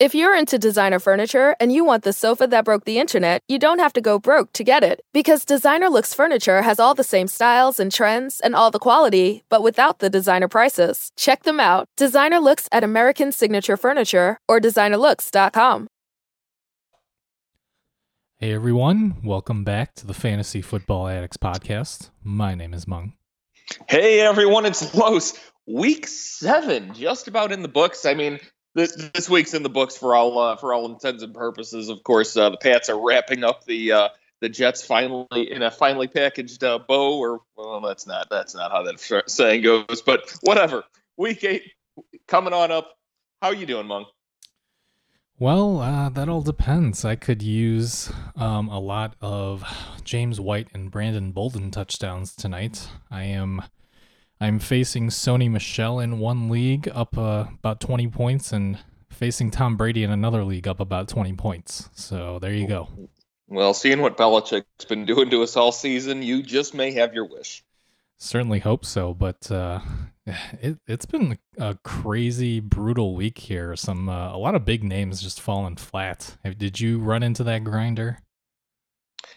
If you're into designer furniture and you want the sofa that broke the internet, you don't have to go broke to get it. Because Designer Looks Furniture has all the same styles and trends and all the quality, but without the designer prices. Check them out. Designer Looks at American Signature Furniture or designerlooks.com. Hey everyone, welcome back to the Fantasy Football Addicts podcast. My name is Mung. Hey everyone, it's Los. Week seven, just about in the books. I mean, this, this week's in the books for all uh, for all intents and purposes. Of course, uh, the Pats are wrapping up the uh, the Jets finally in a finely packaged uh, bow, or well, that's not that's not how that saying goes, but whatever. Week eight coming on up. How are you doing, Mung? Well, uh, that all depends. I could use um, a lot of James White and Brandon Bolden touchdowns tonight. I am I'm facing Sony Michel in one league up uh, about 20 points and facing Tom Brady in another league up about 20 points. So there you go. Well, seeing what Belichick's been doing to us all season, you just may have your wish. Certainly hope so, but uh, it, has been a crazy, brutal week here. Some uh, a lot of big names just falling flat. Did you run into that grinder?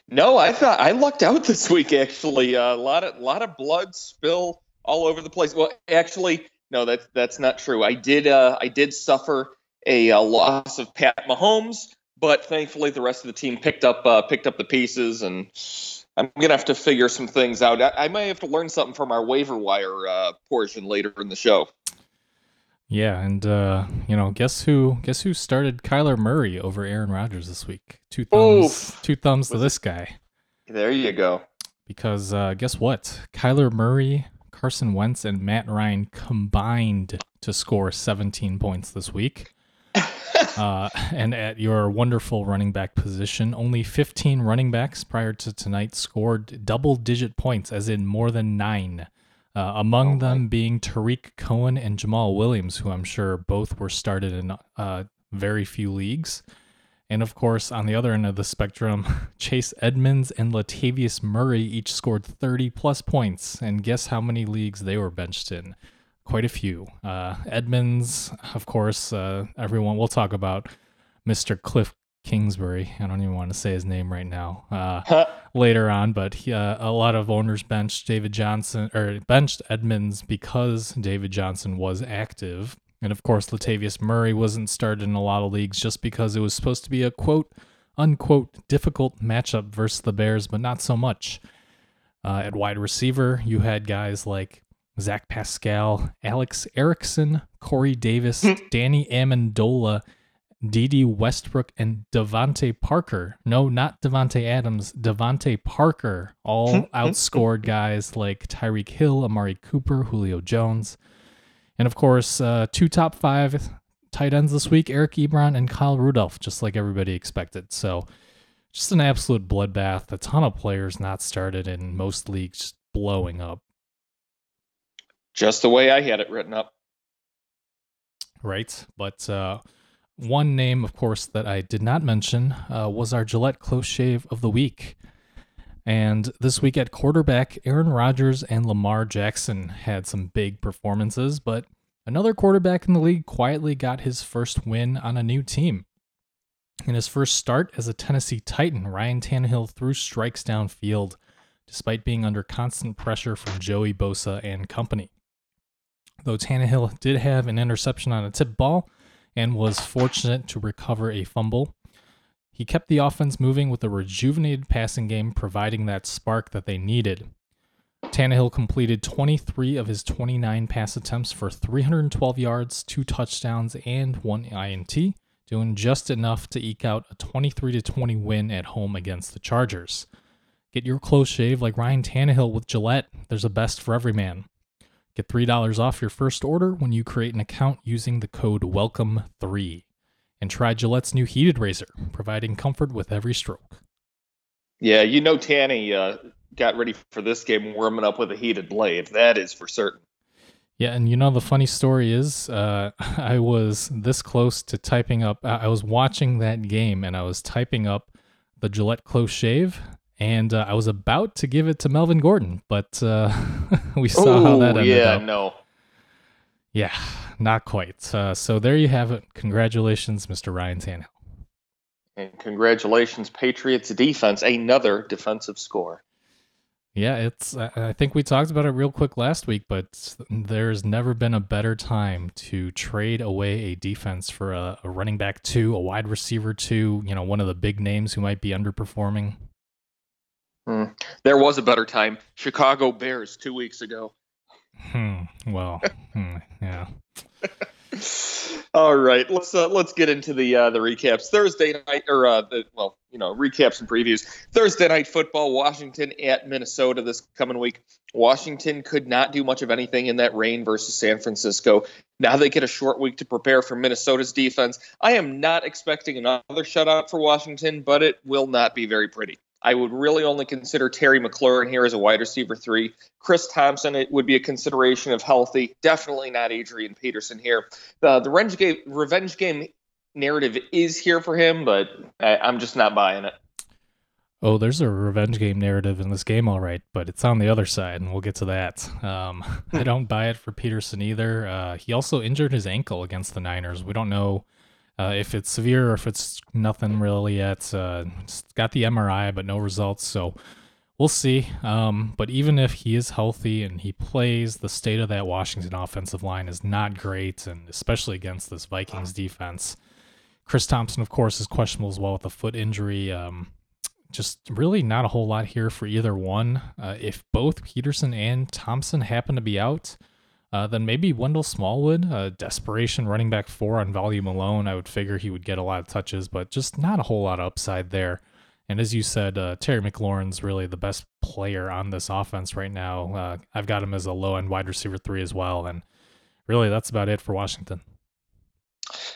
No, I thought I lucked out this week. Actually, uh, a lot of lot of blood spill all over the place. Well, actually, no, that's that's not true. I did uh, I did suffer a, a, loss of Pat Mahomes, but thankfully the rest of the team picked up uh, picked up the pieces, and I'm gonna have to figure some things out. I, I may have to learn something from our waiver wire uh, portion later in the show. Yeah, and uh, you know, guess who? Guess who started Kyler Murray over Aaron Rodgers this week? Two thumbs. Oof. Two thumbs to this guy. There you go. Because uh, guess what? Kyler Murray Carson Wentz and Matt Ryan combined to score 17 points this week. uh, and at your wonderful running back position, only 15 running backs prior to tonight scored double digit points, as in more than nine. Uh, among oh them being Tarik Cohen and Jamaal Williams, who I'm sure both were started in uh, very few leagues. And of course, on the other end of the spectrum, Chase Edmonds and Latavius Murray each scored 30 plus points. And guess how many leagues they were benched in? Quite a few. Uh, Edmonds, of course, uh, everyone, we'll talk about Mr. Cliff Kingsbury. I don't even want to say his name right now uh, later on, but he, uh, a lot of owners benched David Johnson or benched Edmonds because David Johnson was active. And of course, Latavius Murray wasn't started in a lot of leagues just because it was supposed to be a quote unquote difficult matchup versus the Bears, but not so much. Uh, at wide receiver, you had guys like Zach Pascal, Alex Erickson, Corey Davis, hmm. Danny Amendola, Dede Westbrook, and DeVante Parker. No, not Davante Adams, DeVante Parker. All hmm. outscored guys like Tyreek Hill, Amari Cooper, Julio Jones. And of course, uh, two top five tight ends this week Eric Ebron and Kyle Rudolph, just like everybody expected. So just an absolute bloodbath. A ton of players not started in most leagues blowing up. Just the way I had it written up. Right. But uh, one name, of course, that I did not mention uh, was our Gillette Close Shave of the Week. And this week at quarterback, Aaron Rodgers and Lamar Jackson had some big performances, but another quarterback in the league quietly got his first win on a new team. In his first start as a Tennessee Titan, Ryan Tannehill threw strikes downfield despite being under constant pressure from Joey Bosa and company. Though Tannehill did have an interception on a tip ball and was fortunate to recover a fumble, he kept the offense moving with a rejuvenated passing game, providing that spark that they needed. Tannehill completed 23 of his 29 pass attempts for 312 yards, two touchdowns, and one INT, doing just enough to eke out a 23 20 win at home against the Chargers. Get your close shave like Ryan Tannehill with Gillette. There's a best for every man. Get $3 off your first order when you create an account using the code WELCOME3 and try Gillette's new heated razor, providing comfort with every stroke. Yeah, you know Tanny uh, got ready for this game warming up with a heated blade. That is for certain. Yeah, and you know the funny story is, uh, I was this close to typing up. I was watching that game and I was typing up the Gillette close shave, and uh, I was about to give it to Melvin Gordon, but uh, we saw Ooh, how that ended yeah, up. no. Yeah, not quite. Uh, so there you have it. Congratulations, Mr. Ryan Tannehill. And congratulations, Patriots defense, another defensive score. Yeah, it's. I think we talked about it real quick last week, but there's never been a better time to trade away a defense for a, a running back two, a wide receiver two. You know, one of the big names who might be underperforming. Hmm. There was a better time. Chicago Bears two weeks ago. Hmm. Well. hmm, yeah. All right, let's uh, let's get into the uh, the recaps. Thursday night, or uh, the well, you know, recaps and previews. Thursday night football, Washington at Minnesota this coming week. Washington could not do much of anything in that rain versus San Francisco. Now they get a short week to prepare for Minnesota's defense. I am not expecting another shutout for Washington, but it will not be very pretty. I would really only consider Terry McLaurin here as a wide receiver three. Chris Thompson it would be a consideration of healthy. Definitely not Adrian Peterson here. The the revenge game, revenge game narrative is here for him, but I, I'm just not buying it. Oh, there's a revenge game narrative in this game, all right, but it's on the other side, and we'll get to that. Um, I don't buy it for Peterson either. Uh, he also injured his ankle against the Niners. We don't know uh, if it's severe or if it's nothing really yet. Uh, got the MRI, but no results. So we'll see. Um, but even if he is healthy and he plays, the state of that Washington offensive line is not great, and especially against this Vikings defense. Chris Thompson, of course, is questionable as well with a foot injury. Um, just really not a whole lot here for either one. Uh, if both Peterson and Thompson happen to be out, uh, then maybe Wendell Smallwood, uh, desperation running back four on volume alone. I would figure he would get a lot of touches, but just not a whole lot of upside there. And as you said, uh, Terry McLaurin's really the best player on this offense right now. Uh, I've got him as a low end wide receiver three as well. And really, that's about it for Washington.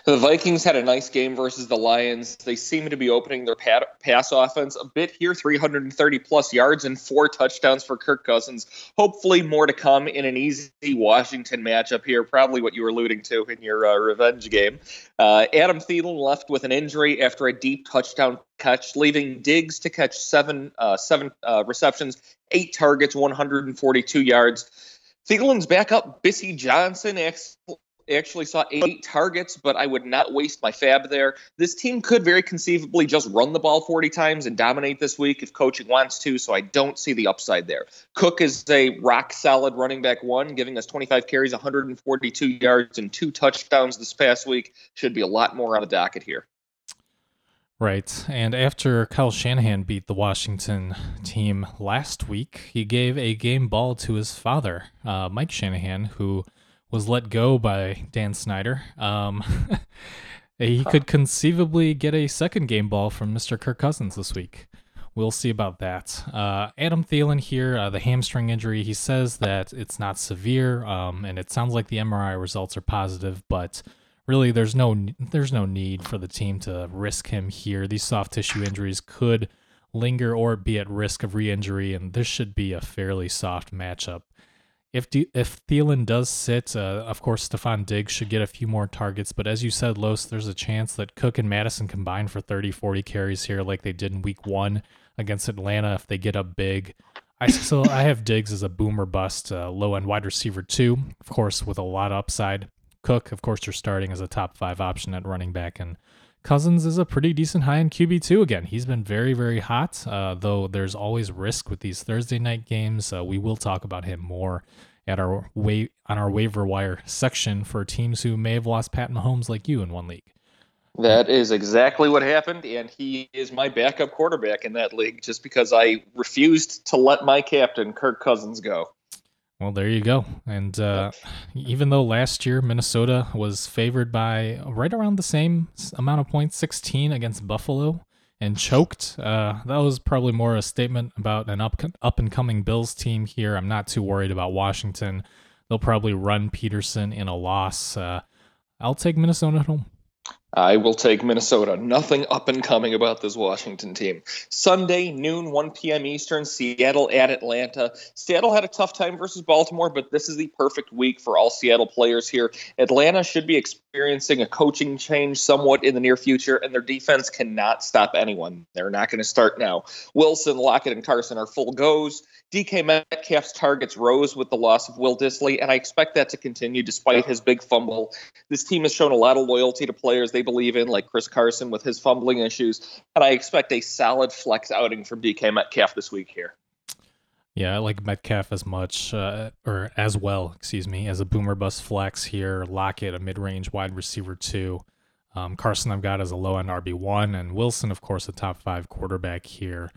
The Vikings had a nice game versus the Lions. They seem to be opening their pass offense a bit here 330 plus yards and four touchdowns for Kirk Cousins. Hopefully, more to come in an easy Washington matchup here. Probably what you were alluding to in your uh, revenge game. Uh, Adam Thielen left with an injury after a deep touchdown catch, leaving Diggs to catch seven, uh, seven uh, receptions, eight targets, 142 yards. Thielen's backup, Bisi Johnson, actually saw eight targets, but I would not waste my fab there. This team could very conceivably just run the ball 40 times and dominate this week if coaching wants to, so I don't see the upside there. Cook is a rock solid running back one, giving us 25 carries, 142 yards, and two touchdowns this past week. Should be a lot more on the docket here. Right. And after Kyle Shanahan beat the Washington team last week, he gave a game ball to his father, uh, Mike Shanahan, who was let go by Dan Snyder. Um, he could conceivably get a second game ball from Mr. Kirk Cousins this week. We'll see about that. Uh, Adam Thielen here, uh, the hamstring injury, he says that it's not severe, um, and it sounds like the MRI results are positive, but really there's no there's no need for the team to risk him here. These soft tissue injuries could linger or be at risk of re-injury, and this should be a fairly soft matchup if D- if Thielen does sit, uh, of course Stefon Diggs should get a few more targets. But as you said, Los, there's a chance that Cook and Mattison combine for 30, 40 carries here, like they did in Week One against Atlanta. If they get up big, I still I have Diggs as a boomer bust, uh, low end wide receiver too. Of course, with a lot of upside. Cook, of course, you're starting as a top five option at running back, and Cousins is a pretty decent high end QB too. Again, he's been very, very hot. Uh, though there's always risk with these Thursday night games. Uh, we will talk about him more at our wa- on our waiver wire section for teams who may have lost Pat Mahomes like you in one league. That is exactly what happened, and he is my backup quarterback in that league just because I refused to let my captain Kirk Cousins go. Well, there you go. And uh, even though last year Minnesota was favored by right around the same amount of points, 16 against Buffalo, and choked, uh, that was probably more a statement about an up up and coming Bills team here. I'm not too worried about Washington. They'll probably run Peterson in a loss. Uh, I'll take Minnesota at home. I will take Minnesota. Nothing up and coming about this Washington team. Sunday, noon, 1 p.m. Eastern, Seattle at Atlanta. Seattle had a tough time versus Baltimore, but this is the perfect week for all Seattle players here. Atlanta should be experiencing a coaching change somewhat in the near future, and their defense cannot stop anyone. They're not going to start now. Wilson, Lockett, and Carson are full goes. DK Metcalf's targets rose with the loss of Will Dissly, and I expect that to continue despite his big fumble. This team has shown a lot of loyalty to players they believe in, like Chris Carson with his fumbling issues, and I expect a solid flex outing from DK Metcalf this week here. Yeah, I like Metcalf as much, uh, or as well, excuse me, as a boomer bust flex here. Lockett, a mid range wide receiver, too. Um, Carson, I've got as a low end RB1, and Wilson, of course, a top five quarterback here.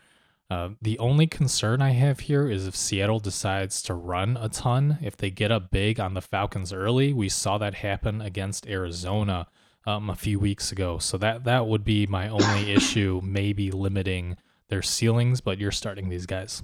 Uh, the only concern I have here is if Seattle decides to run a ton, if they get up big on the Falcons early. We saw that happen against Arizona um, a few weeks ago. So that that would be my only issue, maybe limiting their ceilings. But you're starting these guys.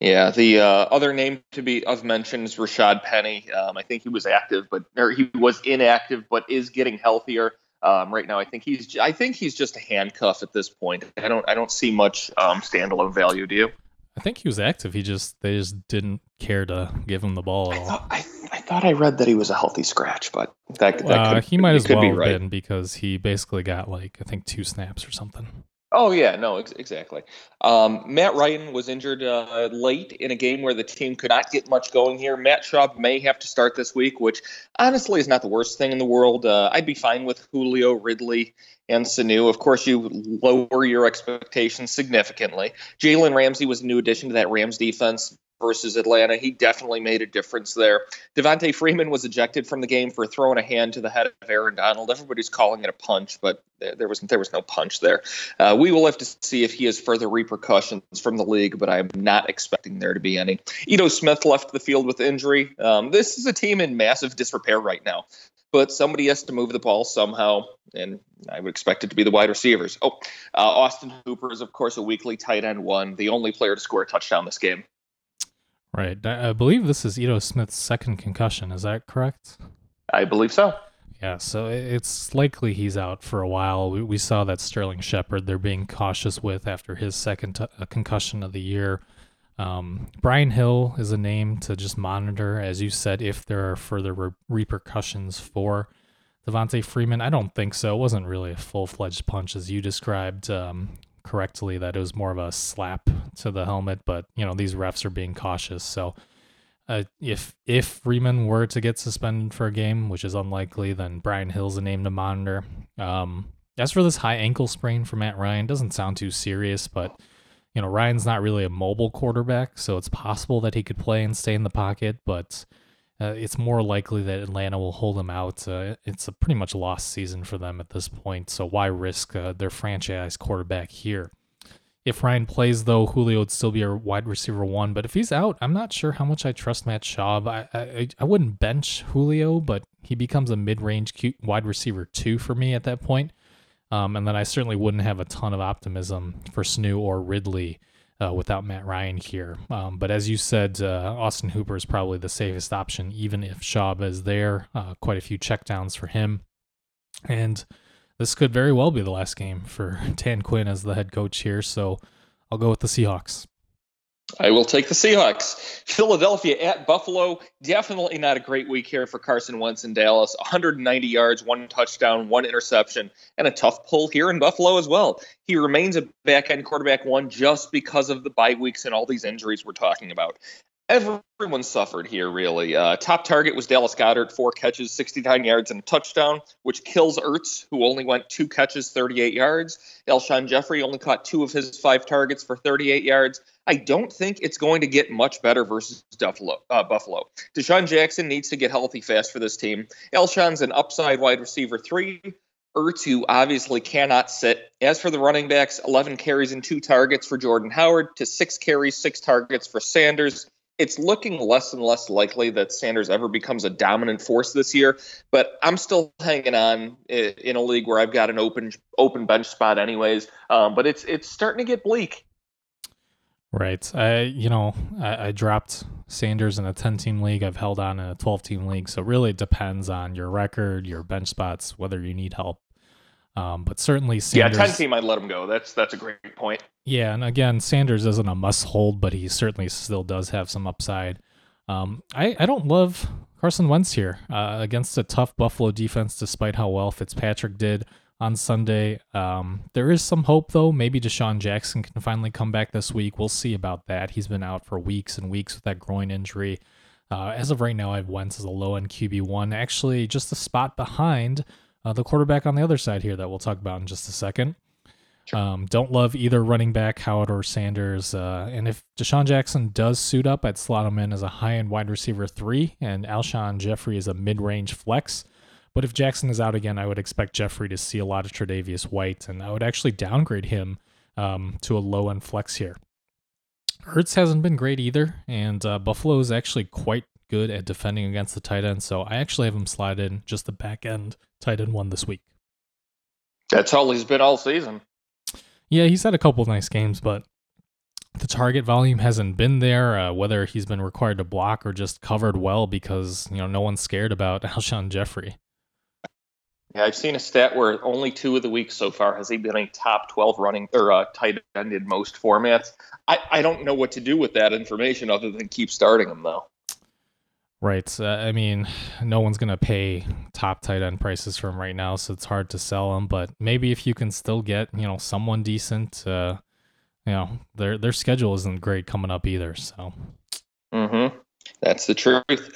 Yeah, the uh, other name to be of mention is Rashad Penny. Um, I think he was active, but or he was inactive, but is getting healthier. Um, right now, I think he's I think he's just a handcuff at this point. I don't I don't see much um, standalone value. Do you? I think he was active. He just they just didn't care to give him the ball at all. I thought I, I, thought I read that he was a healthy scratch, but that, that uh, could, he might as well be have right. been because he basically got like I think two snaps or something. Oh yeah, no, ex- exactly. Um, Matt Ryan was injured uh, late in a game where the team could not get much going here. Matt Schaub may have to start this week, which honestly is not the worst thing in the world. Uh, I'd be fine with Julio, Ridley, and Sanu. Of course, you lower your expectations significantly. Jalen Ramsey was a new addition to that Rams defense versus Atlanta. He definitely made a difference there. Devonta Freeman was ejected from the game for throwing a hand to the head of Aaron Donald. Everybody's calling it a punch, but there was there was no punch there. Uh, we will have to see if he has further repercussions from the league, but I'm not expecting there to be any. Ito Smith left the field with injury. Um, this is a team in massive disrepair right now. But somebody has to move the ball somehow, and I would expect it to be the wide receivers. Oh, uh, Austin Hooper is, of course, a weekly tight end one, the only player to score a touchdown this game. Right. I believe this is Ito Smith's second concussion. Is that correct? I believe so. Yeah, so it's likely he's out for a while. We, we saw that Sterling Shepard they're being cautious with after his second t- uh, concussion of the year. Um, Brian Hill is a name to just monitor, as you said, if there are further re- repercussions for Devonta Freeman. I don't think so. It wasn't really a full fledged punch as you described um, correctly, that it was more of a slap to the helmet, but, you know, these refs are being cautious. So uh, if if Freeman were to get suspended for a game, which is unlikely, then Brian Hill's a name to monitor. Um, as for this high ankle sprain for Matt Ryan, doesn't sound too serious, but you know Ryan's not really a mobile quarterback, so it's possible that he could play and stay in the pocket, but uh, it's more likely that Atlanta will hold him out. Uh, it's a pretty much lost season for them at this point, so why risk uh, their franchise quarterback here? If Ryan plays, though, Julio would still be a wide receiver one. But if he's out, I'm not sure how much I trust Matt Schaub. I I, I wouldn't bench Julio, but he becomes a mid-range wide receiver two for me at that point. Um, and then I certainly wouldn't have a ton of optimism for Sanu or Ridley uh, without Matt Ryan here. Um, but as you said, uh, Austin Hooper is probably the safest option, even if Schaub is there. Uh, quite a few checkdowns for him. And this could very well be the last game for Dan Quinn as the head coach here. So I'll go with the Seahawks. I will take the Seahawks. Philadelphia at Buffalo. Definitely not a great week here for Carson Wentz in Dallas. 190 yards, one touchdown, one interception, and a tough pull here in Buffalo as well. He remains a back end quarterback one just because of the bye weeks and all these injuries we're talking about. Everyone suffered here, really. Uh, top target was Dallas Goedert, four catches, 69 yards, and a touchdown, which kills Ertz, who only went two catches, 38 yards. Alshon Jeffery only caught two of his five targets for 38 yards. I don't think it's going to get much better versus Buffalo. Uh, Buffalo. DeSean Jackson needs to get healthy fast for this team. Alshon's an upside wide receiver three. Who obviously cannot sit. As for the running backs, 11 carries and two targets for Jordan Howard to six carries, six targets for Sanders. It's looking less and less likely that Sanders ever becomes a dominant force this year, but I'm still hanging on in a league where I've got an open open bench spot, anyways. Um, but it's it's starting to get bleak. Right. I you know I, I dropped Sanders in a 10 team league. I've held on in a 12 team league. So really it depends on your record, your bench spots, whether you need help. Um, but certainly Sanders. Yeah, 10 team, I'd let him go. That's that's a great point. Yeah, and again, Sanders isn't a must hold, but he certainly still does have some upside. Um, I, I don't love Carson Wentz here uh, against a tough Buffalo defense, despite how well Fitzpatrick did on Sunday. Um, there is some hope, though. Maybe DeSean Jackson can finally come back this week. We'll see about that. He's been out for weeks and weeks with that groin injury. Uh, as of right now, I have Wentz as a low end QB1, actually just a spot behind uh, the quarterback on the other side here that we'll talk about in just a second. Sure. Um, don't love either running back, Howard or Sanders. Uh, and if DeSean Jackson does suit up, I'd slot him in as a high end wide receiver three, and Alshon Jeffery is a mid range flex. But if Jackson is out again, I would expect Jeffery to see a lot of Tre'Davious White, and I would actually downgrade him um, to a low end flex here. Ertz hasn't been great either, and uh, Buffalo is actually quite good at defending against the tight end, so I actually have him slide in just the back end tight end one this week. That's all he's been all season. Yeah, he's had a couple nice games, but the target volume hasn't been there. Uh, whether he's been required to block or just covered well because you know no one's scared about Alshon Jeffery. Yeah, I've seen a stat where only two of the weeks so far has he been a top 12 running or uh, tight end in most formats. I, I don't know what to do with that information other than keep starting him, though. Right. Uh, I mean, no one's going to pay top tight end prices for him right now, so it's hard to sell him. But maybe if you can still get, you know, someone decent, uh, you know, their their schedule isn't great coming up either. So. Mm-hmm. That's the truth.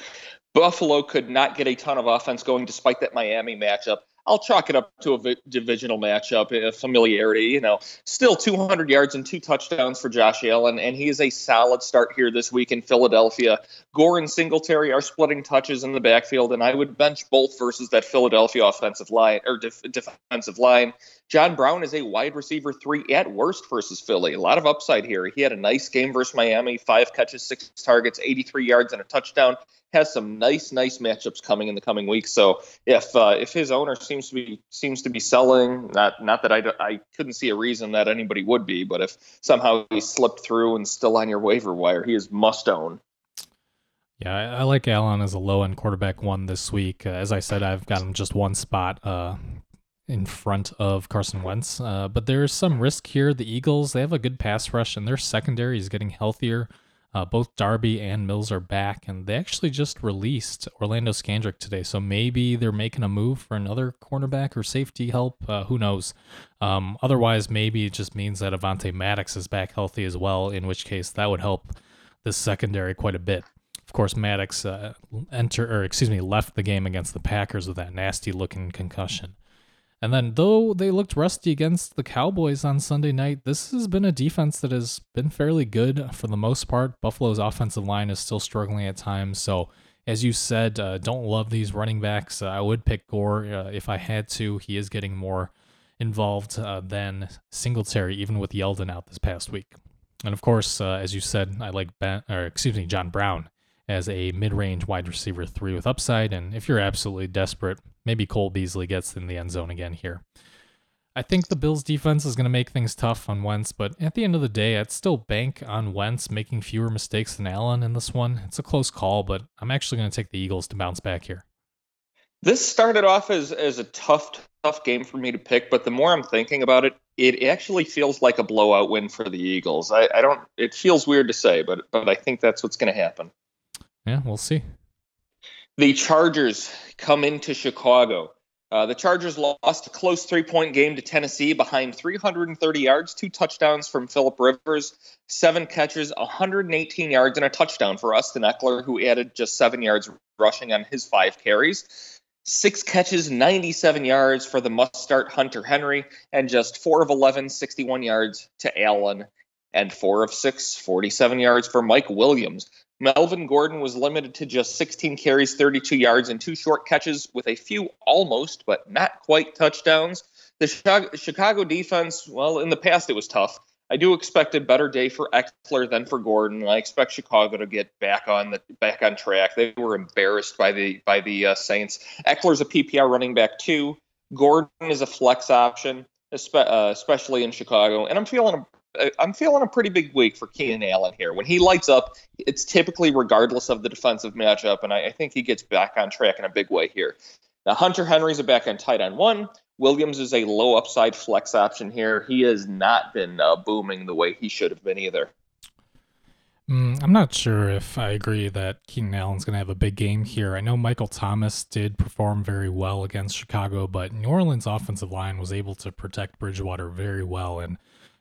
Buffalo could not get a ton of offense going despite that Miami matchup. I'll chalk it up to a divisional matchup, a familiarity. You know, still 200 yards and two touchdowns for Josh Allen, and he is a solid start here this week in Philadelphia. Gore and Singletary are splitting touches in the backfield, and I would bench both versus that Philadelphia offensive line or def- defensive line. John Brown is a wide receiver three at worst versus Philly. A lot of upside here. He had a nice game versus Miami, five catches, six targets, 83 yards, and a touchdown has some nice, nice matchups coming in the coming weeks. So if uh, if his owner seems to be seems to be selling, not not that I, I couldn't see a reason that anybody would be, but if somehow he slipped through and still on your waiver wire, he is must own. Yeah, I, I like Allen as a low end quarterback one this week. Uh, as I said, I've got him just one spot uh, in front of Carson Wentz, uh, but there is some risk here. The Eagles they have a good pass rush, and their secondary is getting healthier. Uh, both Darby and Mills are back, and they actually just released Orlando Scandrick today. So maybe they're making a move for another cornerback or safety help. Uh, who knows? Um, otherwise, maybe it just means that Avonte Maddox is back healthy as well, in which case that would help the secondary quite a bit. Of course, Maddox uh, enter or excuse me left the game against the Packers with that nasty looking concussion. And then, though they looked rusty against the Cowboys on Sunday night, this has been a defense that has been fairly good for the most part. Buffalo's offensive line is still struggling at times. So, as you said, uh, don't love these running backs. Uh, I would pick Gore uh, if I had to. He is getting more involved uh, than Singletary, even with Yeldon out this past week. And of course, uh, as you said, I like Ben, or excuse me, John Brown as a mid-range wide receiver three with upside. And if you're absolutely desperate, maybe Cole Beasley gets in the end zone again here. I think the Bills defense is going to make things tough on Wentz, but at the end of the day, I'd still bank on Wentz making fewer mistakes than Allen in this one. It's a close call, but I'm actually going to take the Eagles to bounce back here. This started off as, as a tough, tough game for me to pick, but the more I'm thinking about it, it actually feels like a blowout win for the Eagles. I, I don't. It feels weird to say, but but I think that's what's going to happen. Yeah, we'll see. The Chargers come into Chicago. Uh, the Chargers lost a close three point game to Tennessee behind 330 yards, two touchdowns from Philip Rivers, seven catches, 118 yards, and a touchdown for Austin Ekeler, who added just seven yards rushing on his five carries. Six catches, 97 yards for the must start Hunter Henry, and just four of 11, 61 yards to Allen, and four of six, 47 yards for Mike Williams. Melvin Gordon was limited to just 16 carries, 32 yards, and two short catches with a few almost, but not quite touchdowns. The Chicago defense, well, in the past it was tough. I do expect a better day for Ekeler than for Gordon. I expect Chicago to get back on the back on track. They were embarrassed by the by the uh, Saints. Ekeler's a PPR running back too. Gordon is a flex option, uh, especially in Chicago. And I'm feeling I'm feeling a pretty big week for Keenan Allen here. When he lights up, it's typically regardless of the defensive matchup, and I, I think he gets back on track in a big way here. Now, Hunter Henry's a back end tight end one. Williams is a low upside flex option here. He has not been uh, booming the way he should have been either. Mm, I'm not sure if I agree that Keenan Allen's going to have a big game here. I know Michael Thomas did perform very well against Chicago, but New Orleans' offensive line was able to protect Bridgewater very well. And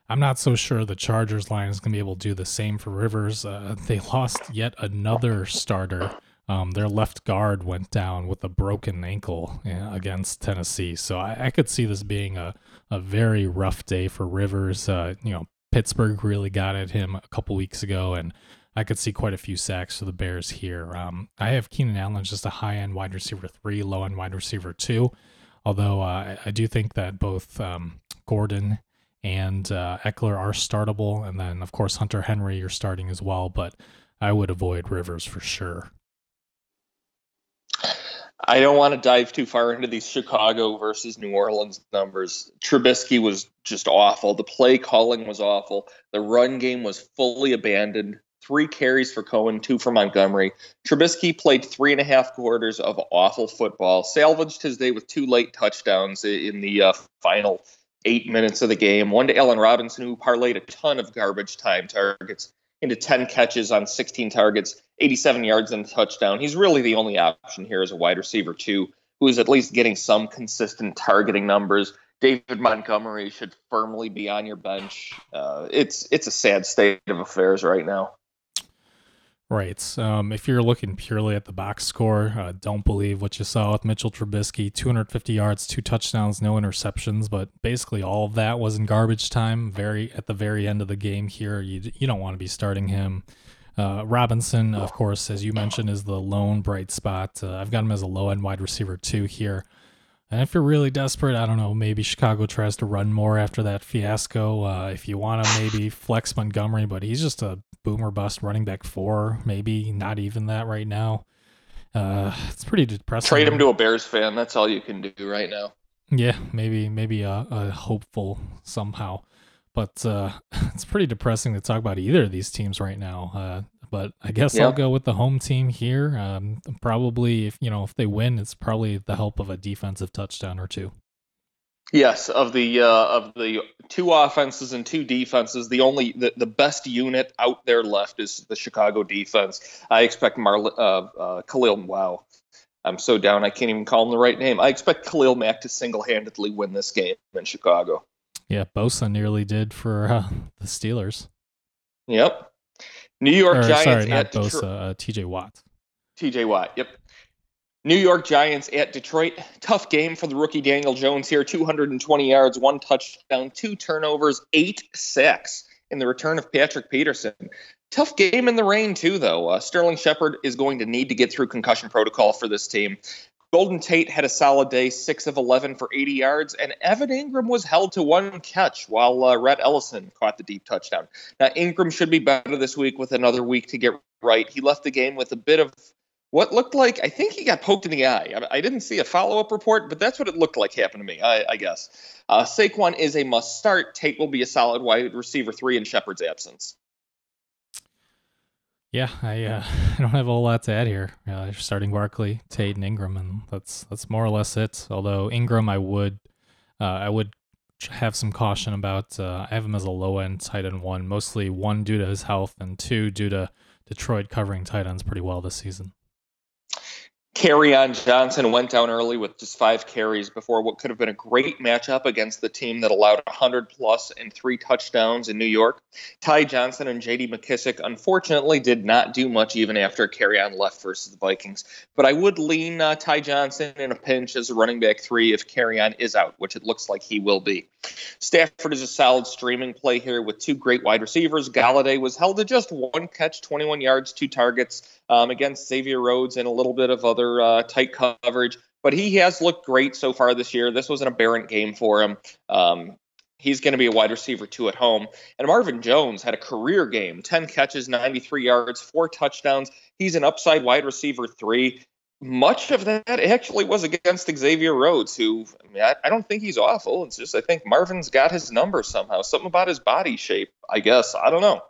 I'm not so sure the Chargers line is going to be able to do the same for Rivers. Uh, they lost yet another starter. Um, their left guard went down with a broken ankle against Tennessee. So I, I, could see this being a, a very rough day for Rivers. Uh, you know, Pittsburgh really got at him a couple weeks ago, and I could see quite a few sacks for the Bears here. Um, I have Keenan Allen just a high end wide receiver three, low end wide receiver two. Although uh, I do think that both um, Gordon and uh, Ekeler are startable, and then of course Hunter Henry you're starting as well. But I would avoid Rivers for sure. I don't want to dive too far into these Chicago versus New Orleans numbers. Trubisky was just awful. The play calling was awful. The run game was fully abandoned. Three carries for Cohen, two for Montgomery. Trubisky played three and a half quarters of awful football, salvaged his day with two late touchdowns in the uh, final eight minutes of the game. One to Allen Robinson, who parlayed a ton of garbage time targets into 10 catches on 16 targets, 87 yards and a touchdown. He's really the only option here as a wide receiver, too, who is at least getting some consistent targeting numbers. David Montgomery should firmly be on your bench. Uh, it's it's a sad state of affairs right now. Right. Um, if you're looking purely at the box score, uh, don't believe what you saw with Mitchell Trubisky 250 yards, two touchdowns, no interceptions, but basically all of that was in garbage time. Very at the very end of the game here, you, you don't want to be starting him. Uh, Robinson, of course, as you mentioned, is the lone bright spot. Uh, I've got him as a low end wide receiver too here. And if you're really desperate, I don't know, maybe Chicago tries to run more after that fiasco. Uh, if you want to maybe flex Montgomery, but he's just a boomer bust running back four, maybe not even that right now. Uh, it's pretty depressing. Trade him to a Bears fan. That's all you can do right now. Yeah, maybe maybe a, a hopeful somehow, but uh, it's pretty depressing to talk about either of these teams right now. But I guess I'll go with the home team here. Um, probably if you know if they win, it's probably the help of a defensive touchdown or two. Yes, of the uh, of the two offenses and two defenses, the only the, the best unit out there left is the Chicago defense. I expect Marl uh, uh, Khalil. Wow, I'm so down I can't even call him the right name. I expect Khalil Mack to single handedly win this game in Chicago. Yeah, Bosa nearly did for uh, the Steelers. Yep. New York or, Giants. Sorry, not Bosa. Uh, T.J. Watt. T.J. Watt. Yep. New York Giants at Detroit. Tough game for the rookie Daniel Jones here. 220 yards, one touchdown, two turnovers, eight sacks in the return of Patrick Peterson. Tough game in the rain, too, though. Uh, Sterling Shepard is going to need to get through concussion protocol for this team. Golden Tate had a solid day, 6 of 11 for 80 yards, and Evan Engram was held to one catch while uh, Rhett Ellison caught the deep touchdown. Now, Engram should be better this week with another week to get right. He left the game with a bit of what looked like I think he got poked in the eye. I, I didn't see a follow up report, but that's what it looked like happened to me. I, I guess uh, Saquon is a must start. Tate will be a solid wide receiver three in Shepard's absence. Yeah, I uh, I don't have a whole lot to add here. Uh, starting Barkley, Tate, and Engram, and that's that's more or less it. Although Engram, I would uh, I would have some caution about. Uh, I have him as a low end tight end one, mostly one due to his health, and two due to Detroit covering tight ends pretty well this season. Kerryon Johnson went down early with just five carries before what could have been a great matchup against the team that allowed 100 plus and three touchdowns in New York. Ty Johnson and J.D. McKissic unfortunately did not do much even after Kerryon left versus the Vikings. But I would lean uh, Ty Johnson in a pinch as a running back three if Kerryon is out, which it looks like he will be. Stafford is a solid streaming play here with two great wide receivers. Golladay was held to just one catch, 21 yards, two targets um, against Xavier Rhodes and a little bit of other uh, tight coverage. But he has looked great so far this year. This was an aberrant game for him. Um, he's going to be a wide receiver two at home. And Marvin Jones had a career game 10 catches, 93 yards, four touchdowns. He's an upside wide receiver three. Much of that actually was against Xavier Rhodes, who I, mean, I, I, don't think he's awful. It's just I think Marvin's got his number somehow. Something about his body shape, I guess. I don't know.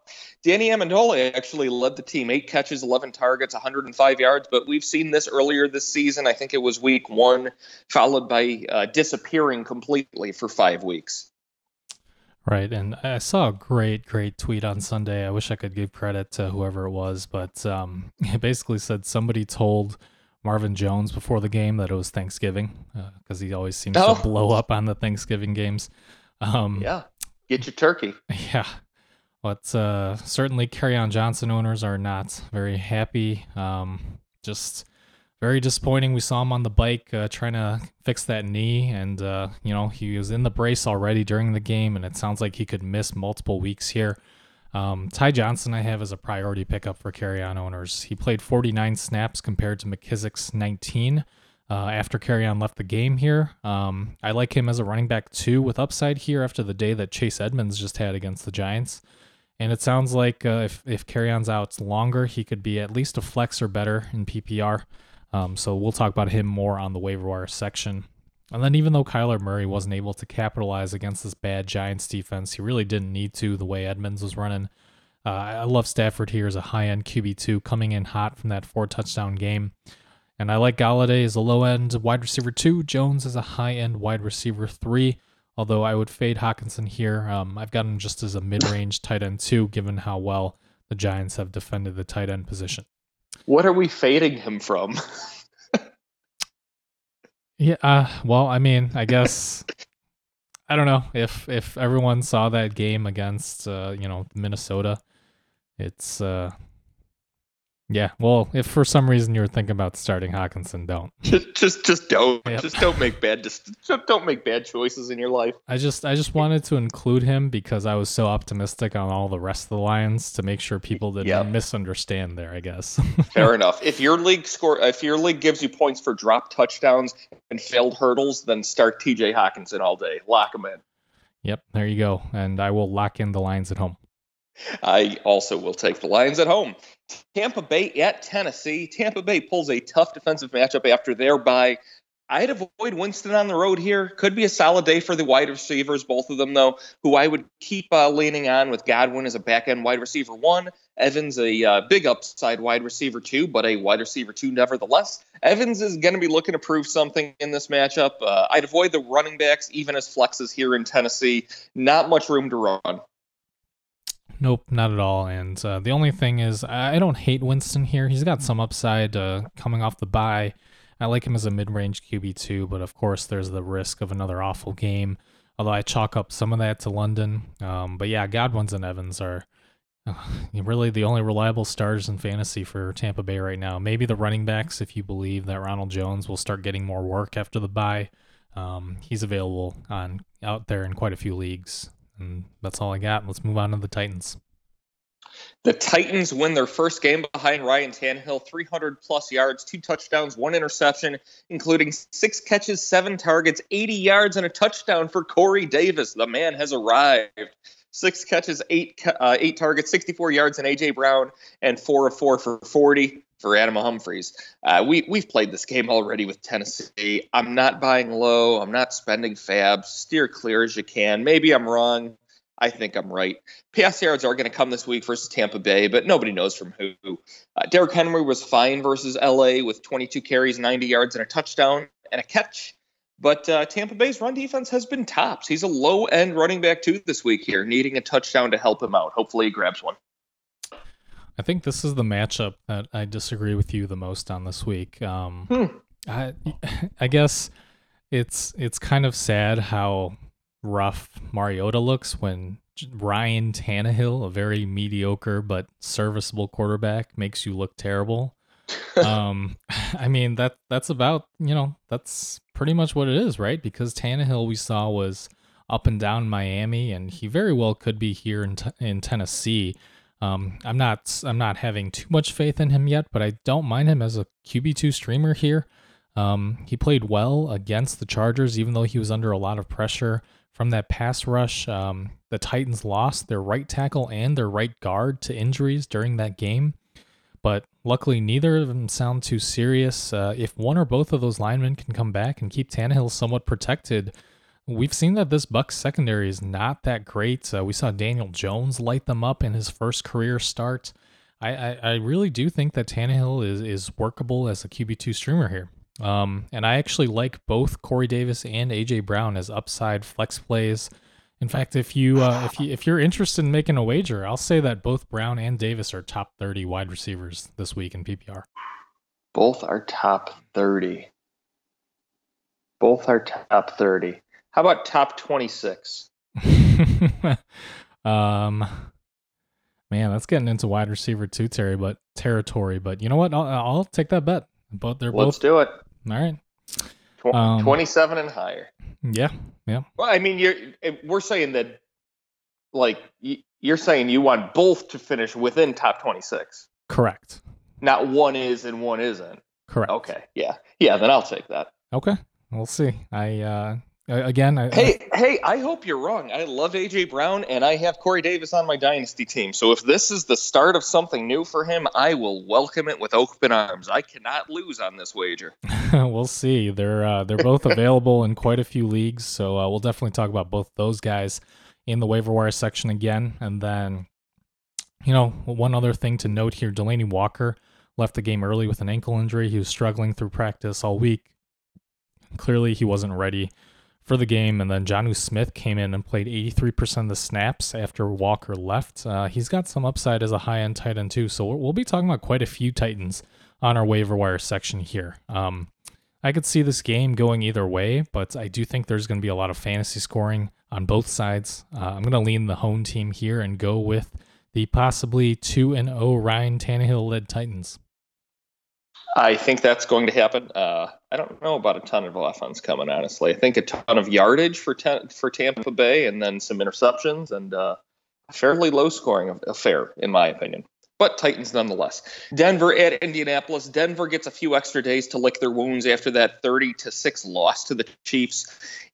Danny Amendola actually led the team, eight catches, 11 targets, 105 yards. But we've seen this earlier this season. I think it was week one, followed by uh, disappearing completely for five weeks. Right, and I saw a great, great tweet on Sunday. I wish I could give credit to whoever it was, but um, it basically said somebody told Marvin Jones before the game that it was Thanksgiving because uh, he always seems oh. to blow up on the Thanksgiving games. Um, yeah, get your turkey. Yeah, but uh, certainly Kerryon Johnson owners are not very happy. Um, just very disappointing. We saw him on the bike uh, trying to fix that knee, and uh, you know he was in the brace already during the game, and it sounds like he could miss multiple weeks here. Um, Ty Johnson, I have as a priority pickup for Kerryon owners. He played 49 snaps compared to McKissic's 19 uh, after Kerryon left the game here. Um, I like him as a running back too, with upside here after the day that Chase Edmonds just had against the Giants. And it sounds like uh, if if Kerryon's out longer, he could be at least a flex or better in PPR. Um, so we'll talk about him more on the waiver wire section. And then even though Kyler Murray wasn't able to capitalize against this bad Giants defense, he really didn't need to the way Edmonds was running. Uh, I love Stafford here as a high end QB2 coming in hot from that four touchdown game. And I like Golladay as a low end wide receiver two, Jones as a high end wide receiver three. Although I would fade Hockenson here. Um, I've got him just as a mid range tight end two, given how well the Giants have defended the tight end position. What are we fading him from? Yeah, uh, well, I mean, I guess I don't know if if everyone saw that game against uh, you know Minnesota. It's uh, yeah, well, if for some reason you were thinking about starting Hockenson, don't. Just, just, just don't. Yep. Just don't make bad. Just, don't make bad choices in your life. I just, I just wanted to include him because I was so optimistic on all the rest of the Lions to make sure people didn't yep. misunderstand there. I guess. Fair enough. If your league score, if your league gives you points for drop touchdowns and failed hurdles, then start T.J. Hockenson all day. Lock him in. Yep, there you go. And I will lock in the Lions at home. I also will take the Lions at home. Tampa Bay at Tennessee. Tampa Bay pulls a tough defensive matchup after their bye. I'd avoid Winston on the road here. Could be a solid day for the wide receivers, both of them, though, who I would keep uh, leaning on with Godwin as a back end wide receiver one, Evans a uh, big upside wide receiver two, but a wide receiver two nevertheless. Evans is going to be looking to prove something in this matchup. Uh, I'd avoid the running backs, even as flexes here in Tennessee. Not much room to run. Nope, not at all. And uh, the only thing is, I don't hate Winston here. He's got some upside uh, coming off the bye. I like him as a mid range QB2, but of course, there's the risk of another awful game. Although I chalk up some of that to London. Um, but yeah, Godwin's and Evans are uh, really the only reliable stars in fantasy for Tampa Bay right now. Maybe the running backs, if you believe that Ronald Jones will start getting more work after the bye. Um, he's available on out there in quite a few leagues. And that's all I got. Let's move on to the Titans. The Titans win their first game behind Ryan Tannehill, 300 plus yards, two touchdowns, one interception, including six catches, seven targets, 80 yards, and a touchdown for Corey Davis. The man has arrived. Six catches, eight uh, eight targets, 64 yards, and AJ Brown, and four of four for 40 for Adam Humphries. Uh, we we've played this game already with Tennessee. I'm not buying low. I'm not spending fabs. Steer clear as you can. Maybe I'm wrong. I think I'm right. Pass yards are going to come this week versus Tampa Bay, but nobody knows from who. Uh, Derrick Henry was fine versus LA with 22 carries, 90 yards, and a touchdown and a catch. But uh, Tampa Bay's run defense has been tops. He's a low end running back too this week here, needing a touchdown to help him out. Hopefully, he grabs one. I think this is the matchup that I disagree with you the most on this week. Um, hmm. I, I guess it's it's kind of sad how rough Mariota looks when Ryan Tannehill, a very mediocre but serviceable quarterback, makes you look terrible. um, I mean that that's about you know that's pretty much what it is, right? Because Tannehill we saw was up and down Miami, and he very well could be here in t- in Tennessee. Um, I'm not I'm not having too much faith in him yet, but I don't mind him as a QB2 streamer here. Um, he played well against the Chargers, even though he was under a lot of pressure from that pass rush. Um, the Titans lost their right tackle and their right guard to injuries during that game. But luckily, neither of them sound too serious. Uh, if one or both of those linemen can come back and keep Tannehill somewhat protected, we've seen that this Bucks secondary is not that great. Uh, we saw Daniel Jones light them up in his first career start. I, I, I really do think that Tannehill is, is workable as a QB2 streamer here. Um, and I actually like both Corey Davis and AJ Brown as upside flex plays. In fact, if you uh, if you if you're interested in making a wager, I'll say that both Brown and Davis are top 30 wide receivers this week in PPR. Both are top 30. Both are top 30. How about top 26? um man, that's getting into wide receiver too, Terry, but territory. But you know what? I'll, I'll take that bet. But they're Let's both. do it. All right. Tw- Um, 27 and higher. Yeah. Yeah. Well, I mean, you're we're saying that, like, you're saying you want both to finish within top 26. Correct. Not one is and one isn't. Correct. Okay. Yeah. Yeah. Then I'll take that. Okay. We'll see. I uh again. I, Hey, hey, I hope you're wrong. I love AJ Brown and I have Corey Davis on my dynasty team. So if this is the start of something new for him, I will welcome it with open arms. I cannot lose on this wager. we'll see. They're uh, they're both available in quite a few leagues, so uh, we'll definitely talk about both those guys in the waiver wire section again. And then, you know, one other thing to note here: Delanie Walker left the game early with an ankle injury. He was struggling through practice all week. Clearly, he wasn't ready for the game. And then Jonnu Smith came in and played 83% of the snaps after Walker left. Uh, he's got some upside as a high end tight end too. So we'll be talking about quite a few Titans on our waiver wire section here. Um, I could see this game going either way, but I do think there's going to be a lot of fantasy scoring on both sides. Uh, I'm going to lean the home team here and go with the possibly 2 and 0 Ryan Tannehill led Titans. I think that's going to happen. Uh, I don't know about a ton of offense coming, honestly. I think a ton of yardage for ten, for Tampa Bay, and then some interceptions, and uh, a fairly low scoring affair, in my opinion. But Titans nonetheless. Denver at Indianapolis. Denver gets a few extra days to lick their wounds after that 30 to six loss to the Chiefs.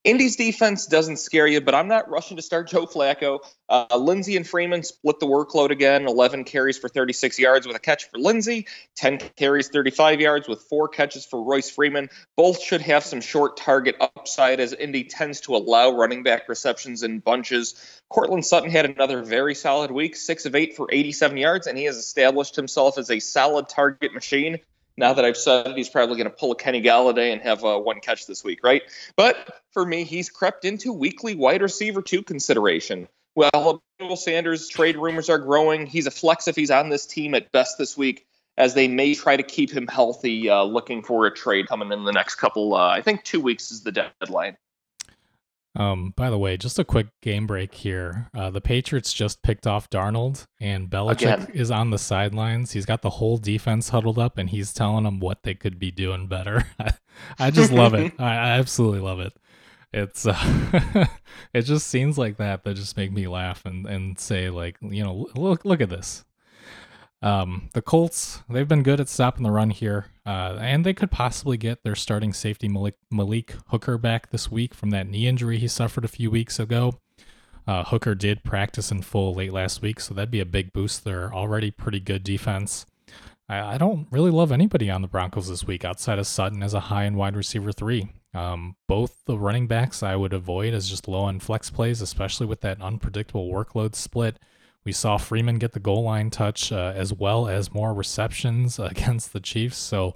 Indy's defense doesn't scare you, but I'm not rushing to start Joe Flacco. Uh, Lindsey and Freeman split the workload again 11 carries for 36 yards with a catch for Lindsey, 10 carries, 35 yards with four catches for Royce Freeman. Both should have some short target upside as Indy tends to allow running back receptions in bunches. Courtland Sutton had another very solid week, six of eight for 87 yards, and he has established himself as a solid target machine. Now that I've said it, he's probably going to pull a Kenny Golladay and have uh, one catch this week, right? But for me, he's crept into weekly wide receiver two consideration. Well, Emmanuel Sanders trade rumors are growing. He's a flex if he's on this team at best this week, as they may try to keep him healthy, uh, looking for a trade coming in the next couple. Uh, I think two weeks is the deadline. Um, by the way, just a quick game break here. Uh, the Patriots just picked off Darnold, and Belichick Again. is on the sidelines. He's got the whole defense huddled up, and he's telling them what they could be doing better. I, I just love it. I, I absolutely love it. It's uh, it just scenes like that that just make me laugh and and say like you know look look at this. Um, the Colts they've been good at stopping the run here, uh, and they could possibly get their starting safety Malik, Malik Hooker back this week from that knee injury he suffered a few weeks ago. Uh, Hooker did practice in full late last week, so that'd be a big boost. They're already pretty good defense. I, I don't really love anybody on the Broncos this week outside of Sutton as a high and wide receiver three. Um, both the running backs I would avoid as just low end flex plays, especially with that unpredictable workload split. We saw Freeman get the goal line touch uh, as well as more receptions against the Chiefs. So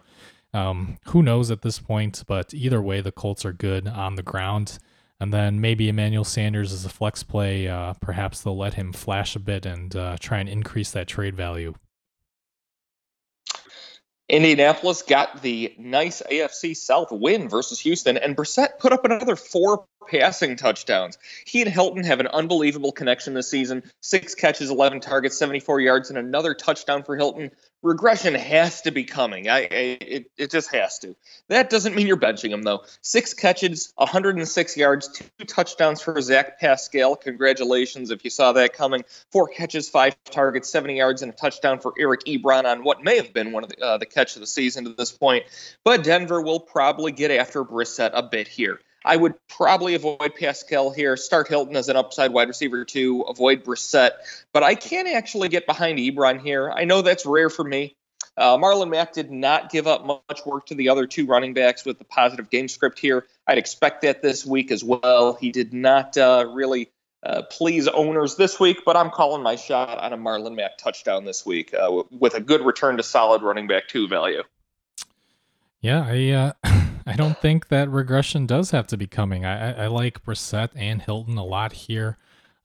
um, who knows at this point? But either way, the Colts are good on the ground. And then maybe Emmanuel Sanders is a flex play. Uh, perhaps they'll let him flash a bit and uh, try and increase that trade value. Indianapolis got the nice AFC South win versus Houston, and Brissett put up another four passing touchdowns. He and Hilton have an unbelievable connection this season. Six catches, 11 targets, 74 yards, and another touchdown for Hilton. Regression has to be coming. I, I it, it just has to. That doesn't mean you're benching him though. Six catches, 106 yards, two touchdowns for Zach Pascal. Congratulations if you saw that coming. Four catches, five targets, 70 yards, and a touchdown for Eric Ebron on what may have been one of the, uh, the catch of the season to this point. But Denver will probably get after Brissett a bit here. I would probably avoid Pascal here. Start Hilton as an upside wide receiver too. Avoid Brissett, but I can actually get behind Ebron here. I know that's rare for me. Uh, Marlon Mack did not give up much work to the other two running backs with the positive game script here. I'd expect that this week as well. He did not uh, really uh, please owners this week, but I'm calling my shot on a Marlon Mack touchdown this week uh, with a good return to solid running back two value. Yeah, I uh, I don't think that regression does have to be coming. I, I, like Brissett and Hilton a lot here.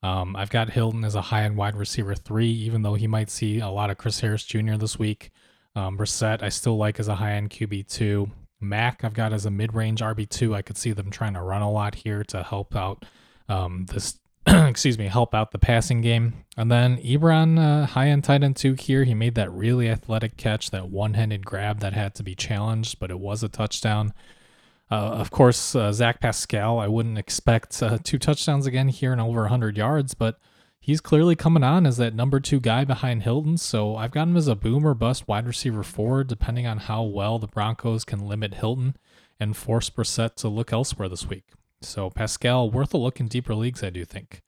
Um, I've got Hilton as a high end wide receiver three, even though he might see a lot of Chris Harris Jr. this week. Um, Brissett, I still like as a high end QB two. Mac, I've got as a mid range RB two. I could see them trying to run a lot here to help out um, this excuse me, help out the passing game. And then Ebron, uh, high end tight end two here. He made that really athletic catch, that one handed grab that had to be challenged, but it was a touchdown. Uh, of course, uh, Zach Pascal, I wouldn't expect uh, two touchdowns again here and over 100 yards, but he's clearly coming on as that number two guy behind Hilton. So I've got him as a boomer bust wide receiver forward, depending on how well the Broncos can limit Hilton and force Brissett to look elsewhere this week. So Pascal, worth a look in deeper leagues, I do think.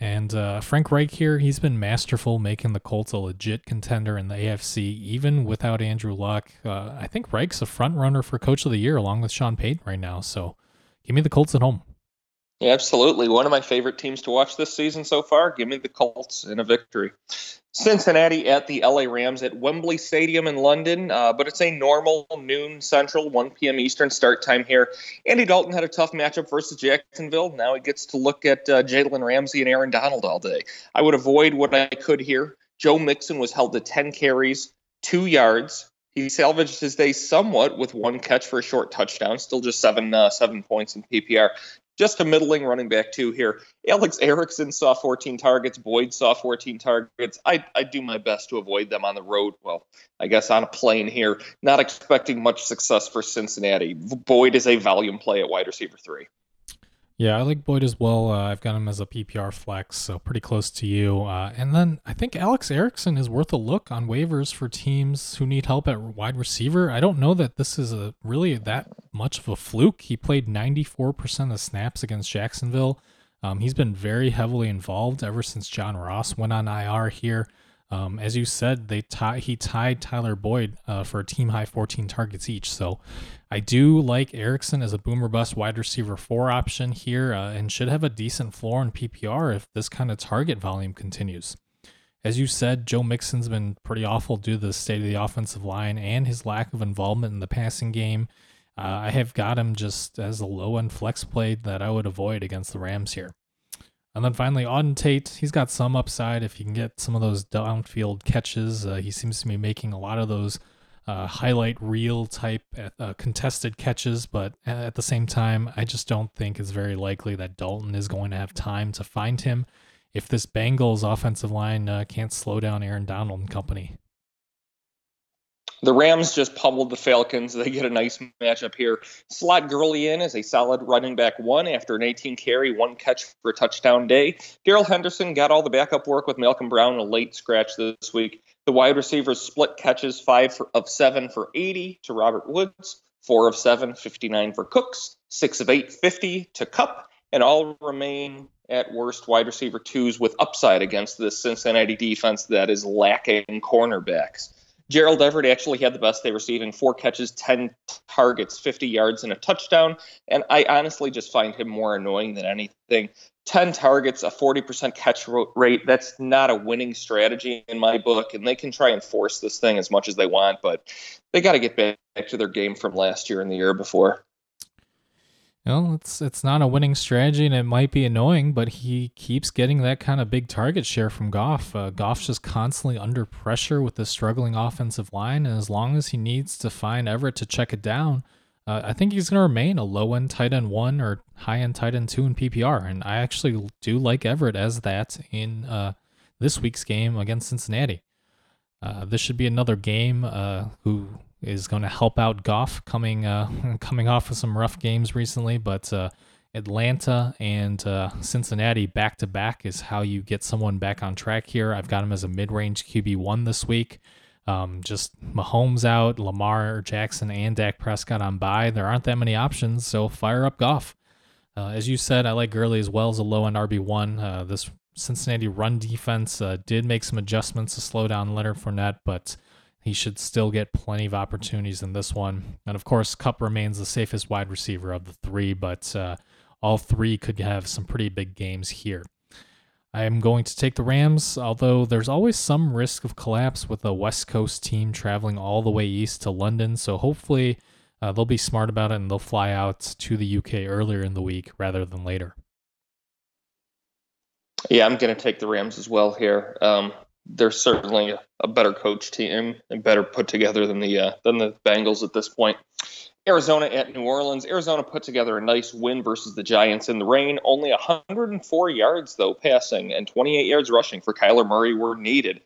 And uh, Frank Reich here, he's been masterful making the Colts a legit contender in the AFC, even without Andrew Luck. Uh, I think Reich's a front runner for Coach of the Year along with Sean Payton right now. So give me the Colts at home. Yeah, absolutely. One of my favorite teams to watch this season so far. Give me the Colts in a victory. Cincinnati at the LA Rams at Wembley Stadium in London, uh, but it's a normal noon Central, 1 p.m. Eastern start time here. Andy Dalton had a tough matchup versus Jacksonville. Now he gets to look at uh, Jalen Ramsey and Aaron Donald all day. I would avoid what I could here. Joe Mixon was held to 10 carries, two yards. He salvaged his day somewhat with one catch for a short touchdown, still just seven uh, seven points in PPR just a middling running back two here. Alex Erickson saw 14 targets. Boyd saw 14 targets. I, I do my best to avoid them on the road. Well, I guess on a plane here. Not expecting much success for Cincinnati. Boyd is a volume play at wide receiver three. Yeah, I like Boyd as well. Uh, I've got him as a PPR flex, so pretty close to you. Uh, and then I think Alex Erickson is worth a look on waivers for teams who need help at wide receiver. I don't know that this is a really that much of a fluke. He played 94% of snaps against Jacksonville. Um, he's been very heavily involved ever since John Ross went on IR here. Um, as you said, they tie, he tied Tyler Boyd uh, for a team high 14 targets each. So I do like Erickson as a boomer bust wide receiver four option here uh, and should have a decent floor in PPR if this kind of target volume continues. As you said, Joe Mixon's been pretty awful due to the state of the offensive line and his lack of involvement in the passing game. Uh, I have got him just as a low end flex play that I would avoid against the Rams here. And then finally, Auden Tate, he's got some upside if he can get some of those downfield catches. Uh, he seems to be making a lot of those uh, highlight reel type uh, contested catches, but at the same time, I just don't think it's very likely that Dalton is going to have time to find him if this Bengals offensive line uh, can't slow down Aaron Donald and company. The Rams just pummeled the Falcons. They get a nice matchup here. Slot Gurley in as a solid running back one after an 18 carry, one catch for a touchdown day. Darrell Henderson got all the backup work with Malcolm Brown, a late scratch this week. The wide receivers split catches, five for, of seven for 80 to Robert Woods, four of seven, 59 for Cooks, six of eight, 50 to Kupp, and all remain at worst wide receiver twos with upside against this Cincinnati defense that is lacking cornerbacks. Gerald Everett actually had the best day receiving four catches, 10 targets, 50 yards, and a touchdown. And I honestly just find him more annoying than anything. 10 targets, a 40% catch rate, that's not a winning strategy in my book. And they can try and force this thing as much as they want, but they got to get back to their game from last year and the year before. Well, it's it's not a winning strategy, and it might be annoying, but he keeps getting that kind of big target share from Goff. Uh, Goff's just constantly under pressure with the struggling offensive line, and as long as he needs to find Everett to check it down, uh, I think he's going to remain a low end tight end one or high end tight end two in PPR. And I actually do like Everett as that in uh, this week's game against Cincinnati. Uh, this should be another game. Uh, who is going to help out Goff coming uh, coming off of some rough games recently, but uh, Atlanta and uh, Cincinnati back to back is how you get someone back on track here. I've got him as a mid range QB one this week. Um, just Mahomes out, Lamar Jackson, and Dak Prescott on bye. There aren't that many options, so fire up Goff. Uh, as you said, I like Gurley as well as a low end RB one. Uh, this Cincinnati run defense uh, did make some adjustments to slow down Leonard Fournette, but he should still get plenty of opportunities in this one. And of course, Kupp remains the safest wide receiver of the three, but uh, all three could have some pretty big games here. I am going to take the Rams, although there's always some risk of collapse with a West Coast team traveling all the way east to London. So hopefully uh, they'll be smart about it and they'll fly out to the UK earlier in the week rather than later. Yeah, I'm going to take the Rams as well here. Um, they're certainly a better coach team and better put together than the uh, than the Bengals at this point. Arizona at New Orleans. Arizona put together a nice win versus the Giants in the rain. Only 104 yards, though, passing and 28 yards rushing for Kyler Murray were needed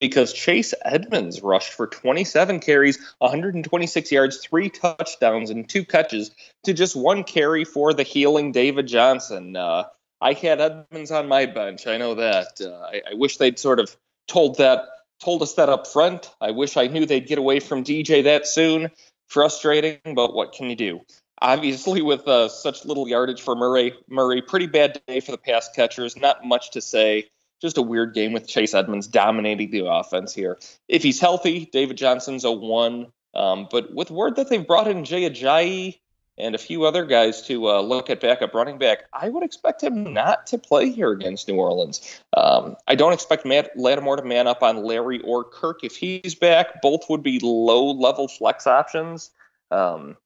because Chase Edmonds rushed for 27 carries, 126 yards, three touchdowns, and two catches to just one carry for the healing David Johnson. Uh, I had Edmonds on my bench. I know that. Uh, I, I wish they'd sort of told that told us that up front. I wish I knew they'd get away from DJ that soon frustrating, but what can you do? Obviously, with uh, such little yardage for Murray, Murray, pretty bad day for the pass catchers. Not much to say. Just a weird game with Chase Edmonds dominating the offense here. If he's healthy, David Johnson's a one. Um, but with word that they've brought in Jay Ajayi and a few other guys to uh, look at backup running back, I would expect him not to play here against New Orleans. Um, I don't expect Matt Lattimore to man up on Larry or Kirk if he's back. Both would be low level flex options. Um,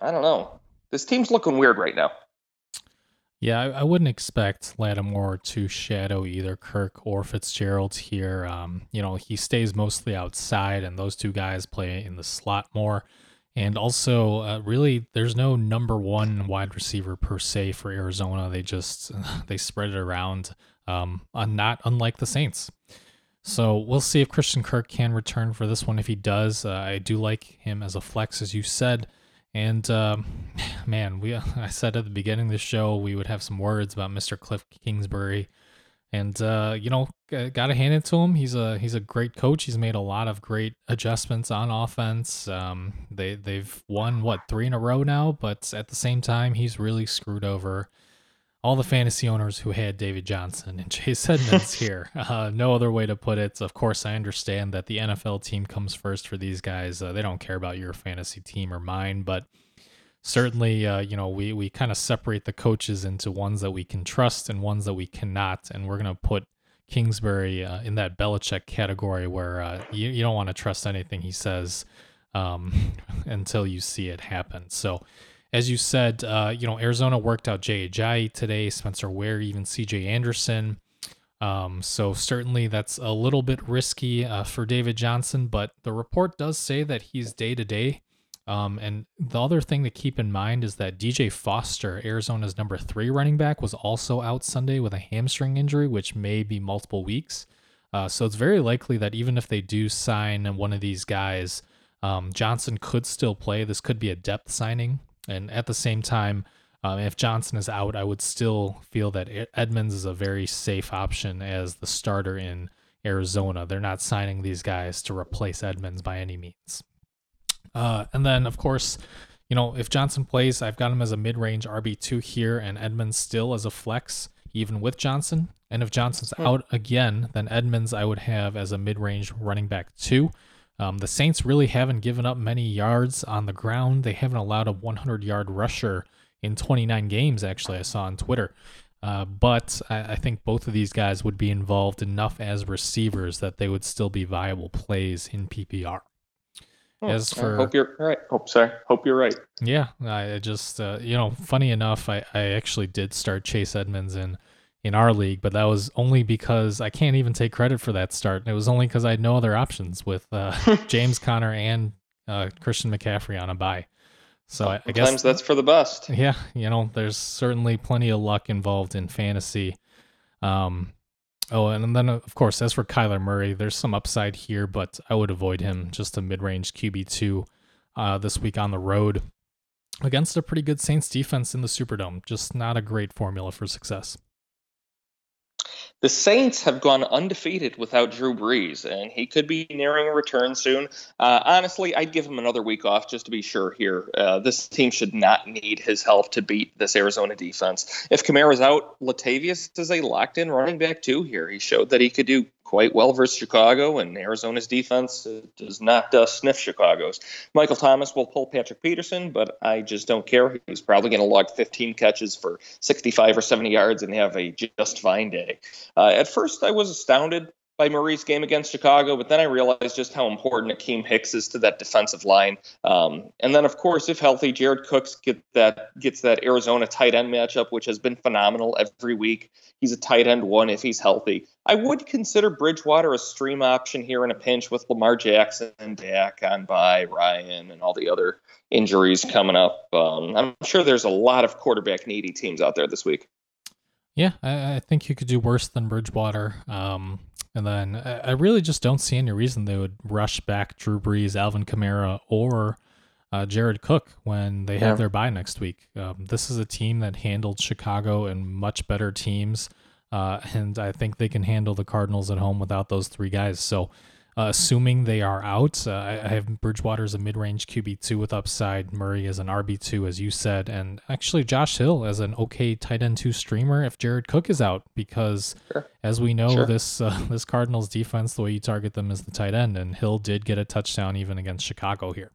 I don't know. This team's looking weird right now. Yeah, I, I, wouldn't expect Lattimore to shadow either Kirk or Fitzgerald here. Um, you know, he stays mostly outside, and those two guys play in the slot more. And also, uh, really, there's no number one wide receiver per se for Arizona. They just they spread it around, um, not unlike the Saints. So we'll see if Christian Kirk can return for this one. If he does, uh, I do like him as a flex, as you said. And um, man, we I said at the beginning of the show we would have some words about Mr. Cliff Kingsbury and uh, you know, got to hand it to him. He's a he's a great coach. He's made a lot of great adjustments on offense. Um, they they've won what three in a row now, but at the same time, he's really screwed over all the fantasy owners who had David Johnson and Chase Edmonds here. Uh, no other way to put it. Of course, I understand that the NFL team comes first for these guys. Uh, they don't care about your fantasy team or mine, but certainly, uh, you know, we we kind of separate the coaches into ones that we can trust and ones that we cannot, and we're gonna put Kingsbury uh, in that Belichick category where uh, you you don't want to trust anything he says um, until you see it happen. So. As you said, uh, you know Arizona worked out Jay Ajayi, Spencer Ware, even C.J. Anderson. Um, so certainly that's a little bit risky uh, for David Johnson, but the report does say that he's day to day. Um, and the other thing to keep in mind is that DJ Foster, Arizona's number three running back, was also out Sunday with a hamstring injury, which may be multiple weeks. Uh, so it's very likely that even if they do sign one of these guys, um, Johnson could still play. This could be a depth signing. And at the same time, um, if Johnson is out, I would still feel that Edmonds is a very safe option as the starter in Arizona. They're not signing these guys to replace Edmonds by any means. Uh, and then, of course, you know, if Johnson plays, I've got him as a mid range RB2 here and Edmonds still as a flex, even with Johnson. And if Johnson's hmm. out again, then Edmonds I would have as a mid range running back two. Um, the Saints really haven't given up many yards on the ground. They haven't allowed a 100 yard rusher in 29 games, actually, I saw on Twitter. Uh, but I, I, think both of these guys would be involved enough as receivers that they would still be viable plays in PPR. Oh, As for I hope you're right. Hope sorry. Hope you're right. Yeah, I just uh, you know, funny enough, I I actually did start Chase Edmonds in in our league, but that was only because I can't even take credit for that start. It was only because I had no other options with uh, James Conner and uh, Christian McCaffrey on a bye. So I, I guess that's for the best. Yeah, you know, there's certainly plenty of luck involved in fantasy. Um, Oh, and then of course, as for Kyler Murray, there's some upside here, but I would avoid him. Just a mid-range QB two uh, this week on the road against a pretty good Saints defense in the Superdome. Just not a great formula for success. The Saints have gone undefeated without Drew Brees, and he could be nearing a return soon. Uh, honestly, I'd give him another week off just to be sure here. Uh, this team should not need his help to beat this Arizona defense. If Kamara's out, Latavius is a locked in running back too here. He showed that he could do quite well versus Chicago, and Arizona's defense does not uh, sniff Chicago's. Michael Thomas will pull Patrick Peterson, but I just don't care. He's probably going to log 15 catches for 65 or 70 yards and have a just fine day. Uh, at first, I was astounded by Murray's game against Chicago, but then I realized just how important Akiem Hicks is to that defensive line. Um, and then, of course, if healthy, Jared Cooks get that gets that Arizona tight end matchup, which has been phenomenal every week. He's a tight end one if he's healthy. I would consider Bridgewater a stream option here in a pinch with Lamar Jackson Dak on by Ryan and all the other injuries coming up. Um, I'm sure there's a lot of quarterback needy teams out there this week. Yeah, I, I think you could do worse than Bridgewater. Um, and then I really just don't see any reason they would rush back Drew Brees, Alvin Kamara, or uh, Jared Cook when they have their bye next week. Um, this is a team that handled Chicago and much better teams, uh, and I think they can handle the Cardinals at home without those three guys. So uh, assuming they are out, uh, I, I have Bridgewater as a mid-range QB two with upside, Murray as an RB two, as you said, and actually Josh Hill as an okay tight end two streamer if Jared Cook is out, because sure. as we know, sure. this uh, this Cardinals defense, the way you target them is the tight end, and Hill did get a touchdown even against Chicago here.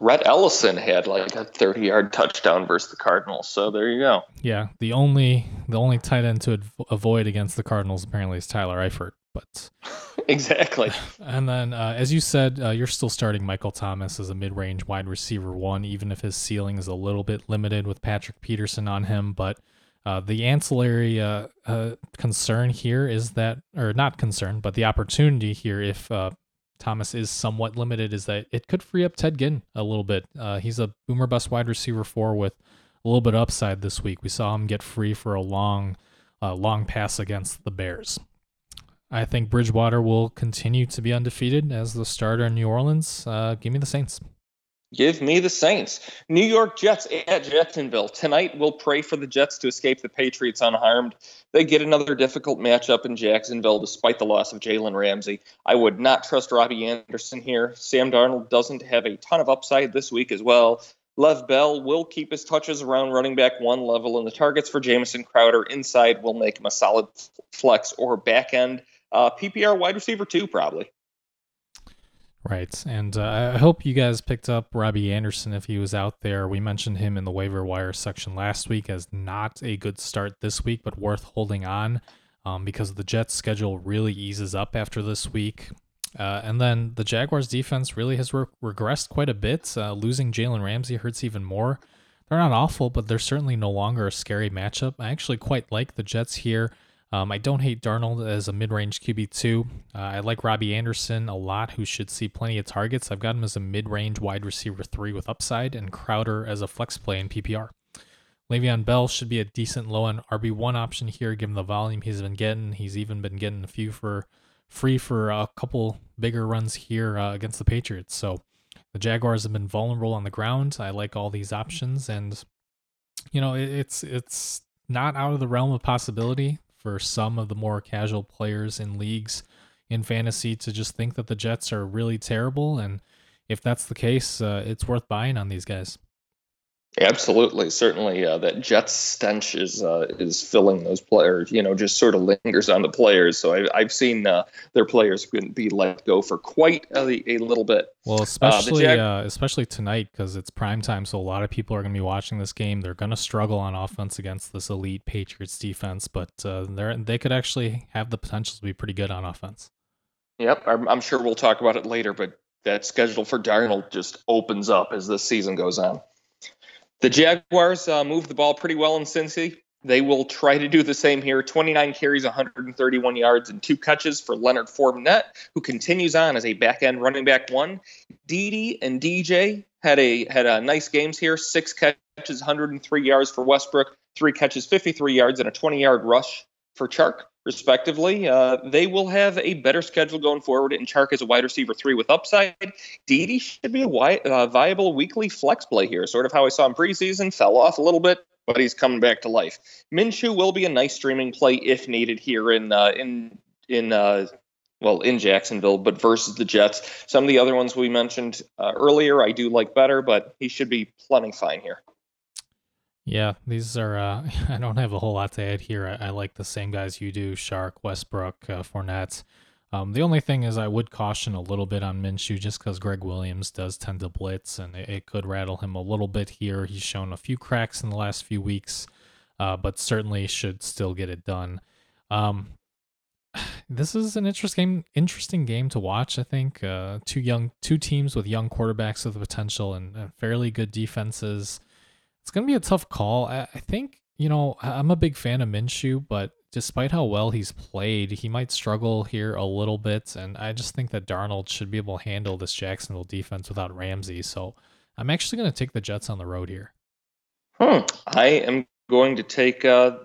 Rhett Ellison had like a 30 yard touchdown versus the Cardinals. So there you go. Yeah, the only the only tight end to avoid against the Cardinals apparently is Tyler Eifert. But exactly. And then, uh, as you said, uh, you're still starting Michael Thomas as a mid-range wide receiver one, even if his ceiling is a little bit limited with Patrick Peterson on him. But uh, the ancillary uh, uh, concern here is that, or not concern, but the opportunity here, if uh, Thomas is somewhat limited, is that it could free up Ted Ginn a little bit. he's a boomer bust wide receiver four with a little bit upside this week. We saw him get free for a long, long pass against the Bears. I think Bridgewater will continue to be undefeated as the starter in New Orleans. Uh, give me the Saints. Give me the Saints. New York Jets at Jacksonville. Tonight, we'll pray for the Jets to escape the Patriots unharmed. They get another difficult matchup in Jacksonville despite the loss of Jalen Ramsey. I would not trust Robby Anderson here. Sam Darnold doesn't have a ton of upside this week as well. Lev Bell will keep his touches around running back one level, and the targets for Jamison Crowder inside will make him a solid flex or back end uh, PPR wide receiver too, probably. Right. And uh, I hope you guys picked up Robby Anderson if he was out there. We mentioned him in the waiver wire section last week as not a good start this week, but worth holding on um, because the Jets' schedule really eases up after this week. Uh, and then the Jaguars' defense really has re- regressed quite a bit. Uh, losing Jalen Ramsey hurts even more. They're not awful, but they're certainly no longer a scary matchup. I actually quite like the Jets here. Um, I don't hate Darnold as a mid range QB2. Uh, I like Robby Anderson a lot, who should see plenty of targets. I've got him as a mid range wide receiver three with upside, and Crowder as a flex play in PPR. Le'Veon Bell should be a decent low end RB1 option here, given the volume he's been getting. He's even been getting a few for free for a couple bigger runs here uh, against the Patriots. So the Jaguars have been vulnerable on the ground. I like all these options, and you know it, it's it's not out of the realm of possibility for some of the more casual players in leagues in fantasy to just think that the Jets are really terrible. And if that's the case, uh, it's worth buying on these guys. Absolutely, certainly, uh, that Jets stench is uh, is filling those players. You know, just sort of lingers on the players. So I, have seen uh, their players be let go for quite a, a little bit. Well, uh, especially Jag- uh, especially tonight because it's prime time, so a lot of people are going to be watching this game. They're going to struggle on offense against this elite Patriots defense, but uh, they they could actually have the potential to be pretty good on offense. Yep, I'm, I'm sure we'll talk about it later, but that schedule for Darnold just opens up as the season goes on. The Jaguars uh, move the ball pretty well in Cincy. They will try to do the same here. 29 carries, 131 yards, and two catches for Leonard Fournette, who continues on as a back end running back one. Dede and DJ had a had a nice games here. Six catches, 103 yards for Westbrook, three catches, 53 yards, and a 20 yard rush for Chark respectively. Uh, they will have a better schedule going forward, and Chark is a wide receiver three with upside. Dede should be a wi- uh, viable weekly flex play here, sort of how I saw him preseason. Fell off a little bit, but he's coming back to life. Minshew will be a nice streaming play if needed here in uh, in in uh, well in Jacksonville, but versus the Jets. Some of the other ones we mentioned uh, earlier, I do like better, but he should be plenty fine here. Yeah, these are. Uh, I don't have a whole lot to add here. I, I like the same guys you do: Chark, Westbrook, uh, Fournette. Um, the only thing is, I would caution a little bit on Minshew just because Gregg Williams does tend to blitz, and it, it, could rattle him a little bit here. He's shown a few cracks in the last few weeks, uh, but certainly should still get it done. Um, this is an interesting interesting game to watch. I think uh, two young two teams with young quarterbacks with the potential and, and fairly good defenses. It's going to be a tough call. I, I think you know I'm a big fan of Minshew, but despite how well he's played, he might struggle here a little bit. And I just think that Darnold should be able to handle this Jacksonville defense without Ramsey. So I'm actually going to take the Jets on the road here. Hmm. I am going to take uh,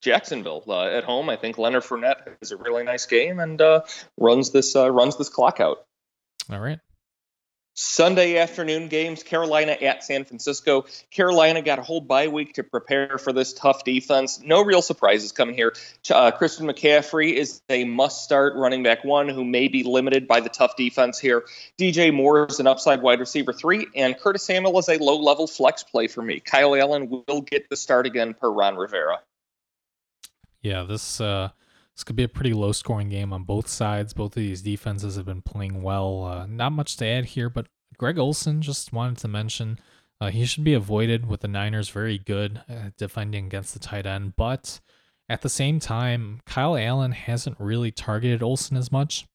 Jacksonville uh, at home. I think Leonard Fournette has a really nice game and uh, runs this uh, runs this clock out. All right. Sunday afternoon games, Carolina at San Francisco. Carolina got a whole bye week to prepare for this tough defense. No real surprises coming here. Uh, Christian McCaffrey is a must start running back one who may be limited by the tough defense here. DJ Moore is an upside wide receiver three, and Curtis Samuel is a low level flex play for me. Kyle Allen will get the start again per Ron Rivera. Yeah, this uh, this could be a pretty low scoring game on both sides. Both of these defenses have been playing well. Uh, not much to add here, but Greg Olsen just wanted to mention uh, he should be avoided with the Niners very good at defending against the tight end. But at the same time, Kyle Allen hasn't really targeted Olsen as much.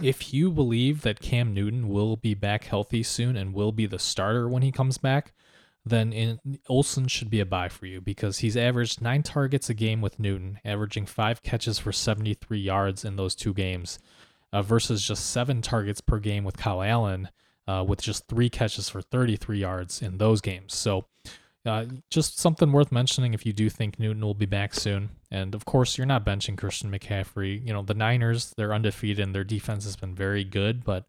If you believe that Cam Newton will be back healthy soon and will be the starter when he comes back, then in, Olsen should be a buy for you because he's averaged nine targets a game with Newton, averaging five catches for 73 yards in those two games, uh, versus just seven targets per game with Kyle Allen, uh, with just three catches for 33 yards in those games. So, uh, just something worth mentioning if you do think Newton will be back soon. And of course, you're not benching Christian McCaffrey. You know, the Niners, they're undefeated and their defense has been very good, but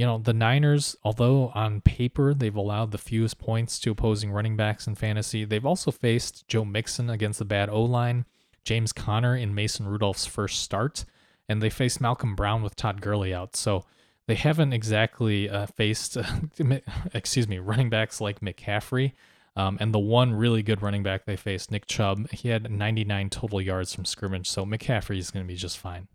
you know, the Niners, although on paper they've allowed the fewest points to opposing running backs in fantasy, they've also faced Joe Mixon against the bad O line, James Conner in Mason Rudolph's first start, and they faced Malcolm Brown with Todd Gurley out. So they haven't exactly uh, faced, uh, excuse me, running backs like McCaffrey. Um, and the one really good running back they faced, Nick Chubb, he had 99 total yards from scrimmage. So McCaffrey is going to be just fine.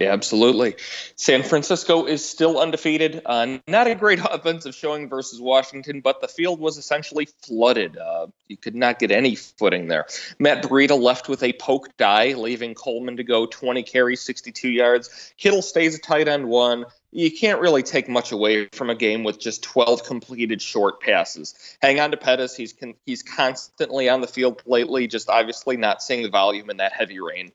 Yeah, absolutely. San Francisco is still undefeated. Uh, not a great offensive showing versus Washington, but the field was essentially flooded. Uh, you could not get any footing there. Matt Breida left with a poke die, leaving Coleman to go 20 carries, 62 yards. Kittle stays a tight end one. You can't really take much away from a game with just 12 completed short passes. Hang on to Pettis. He's con- he's constantly on the field lately, just obviously not seeing the volume in that heavy rain.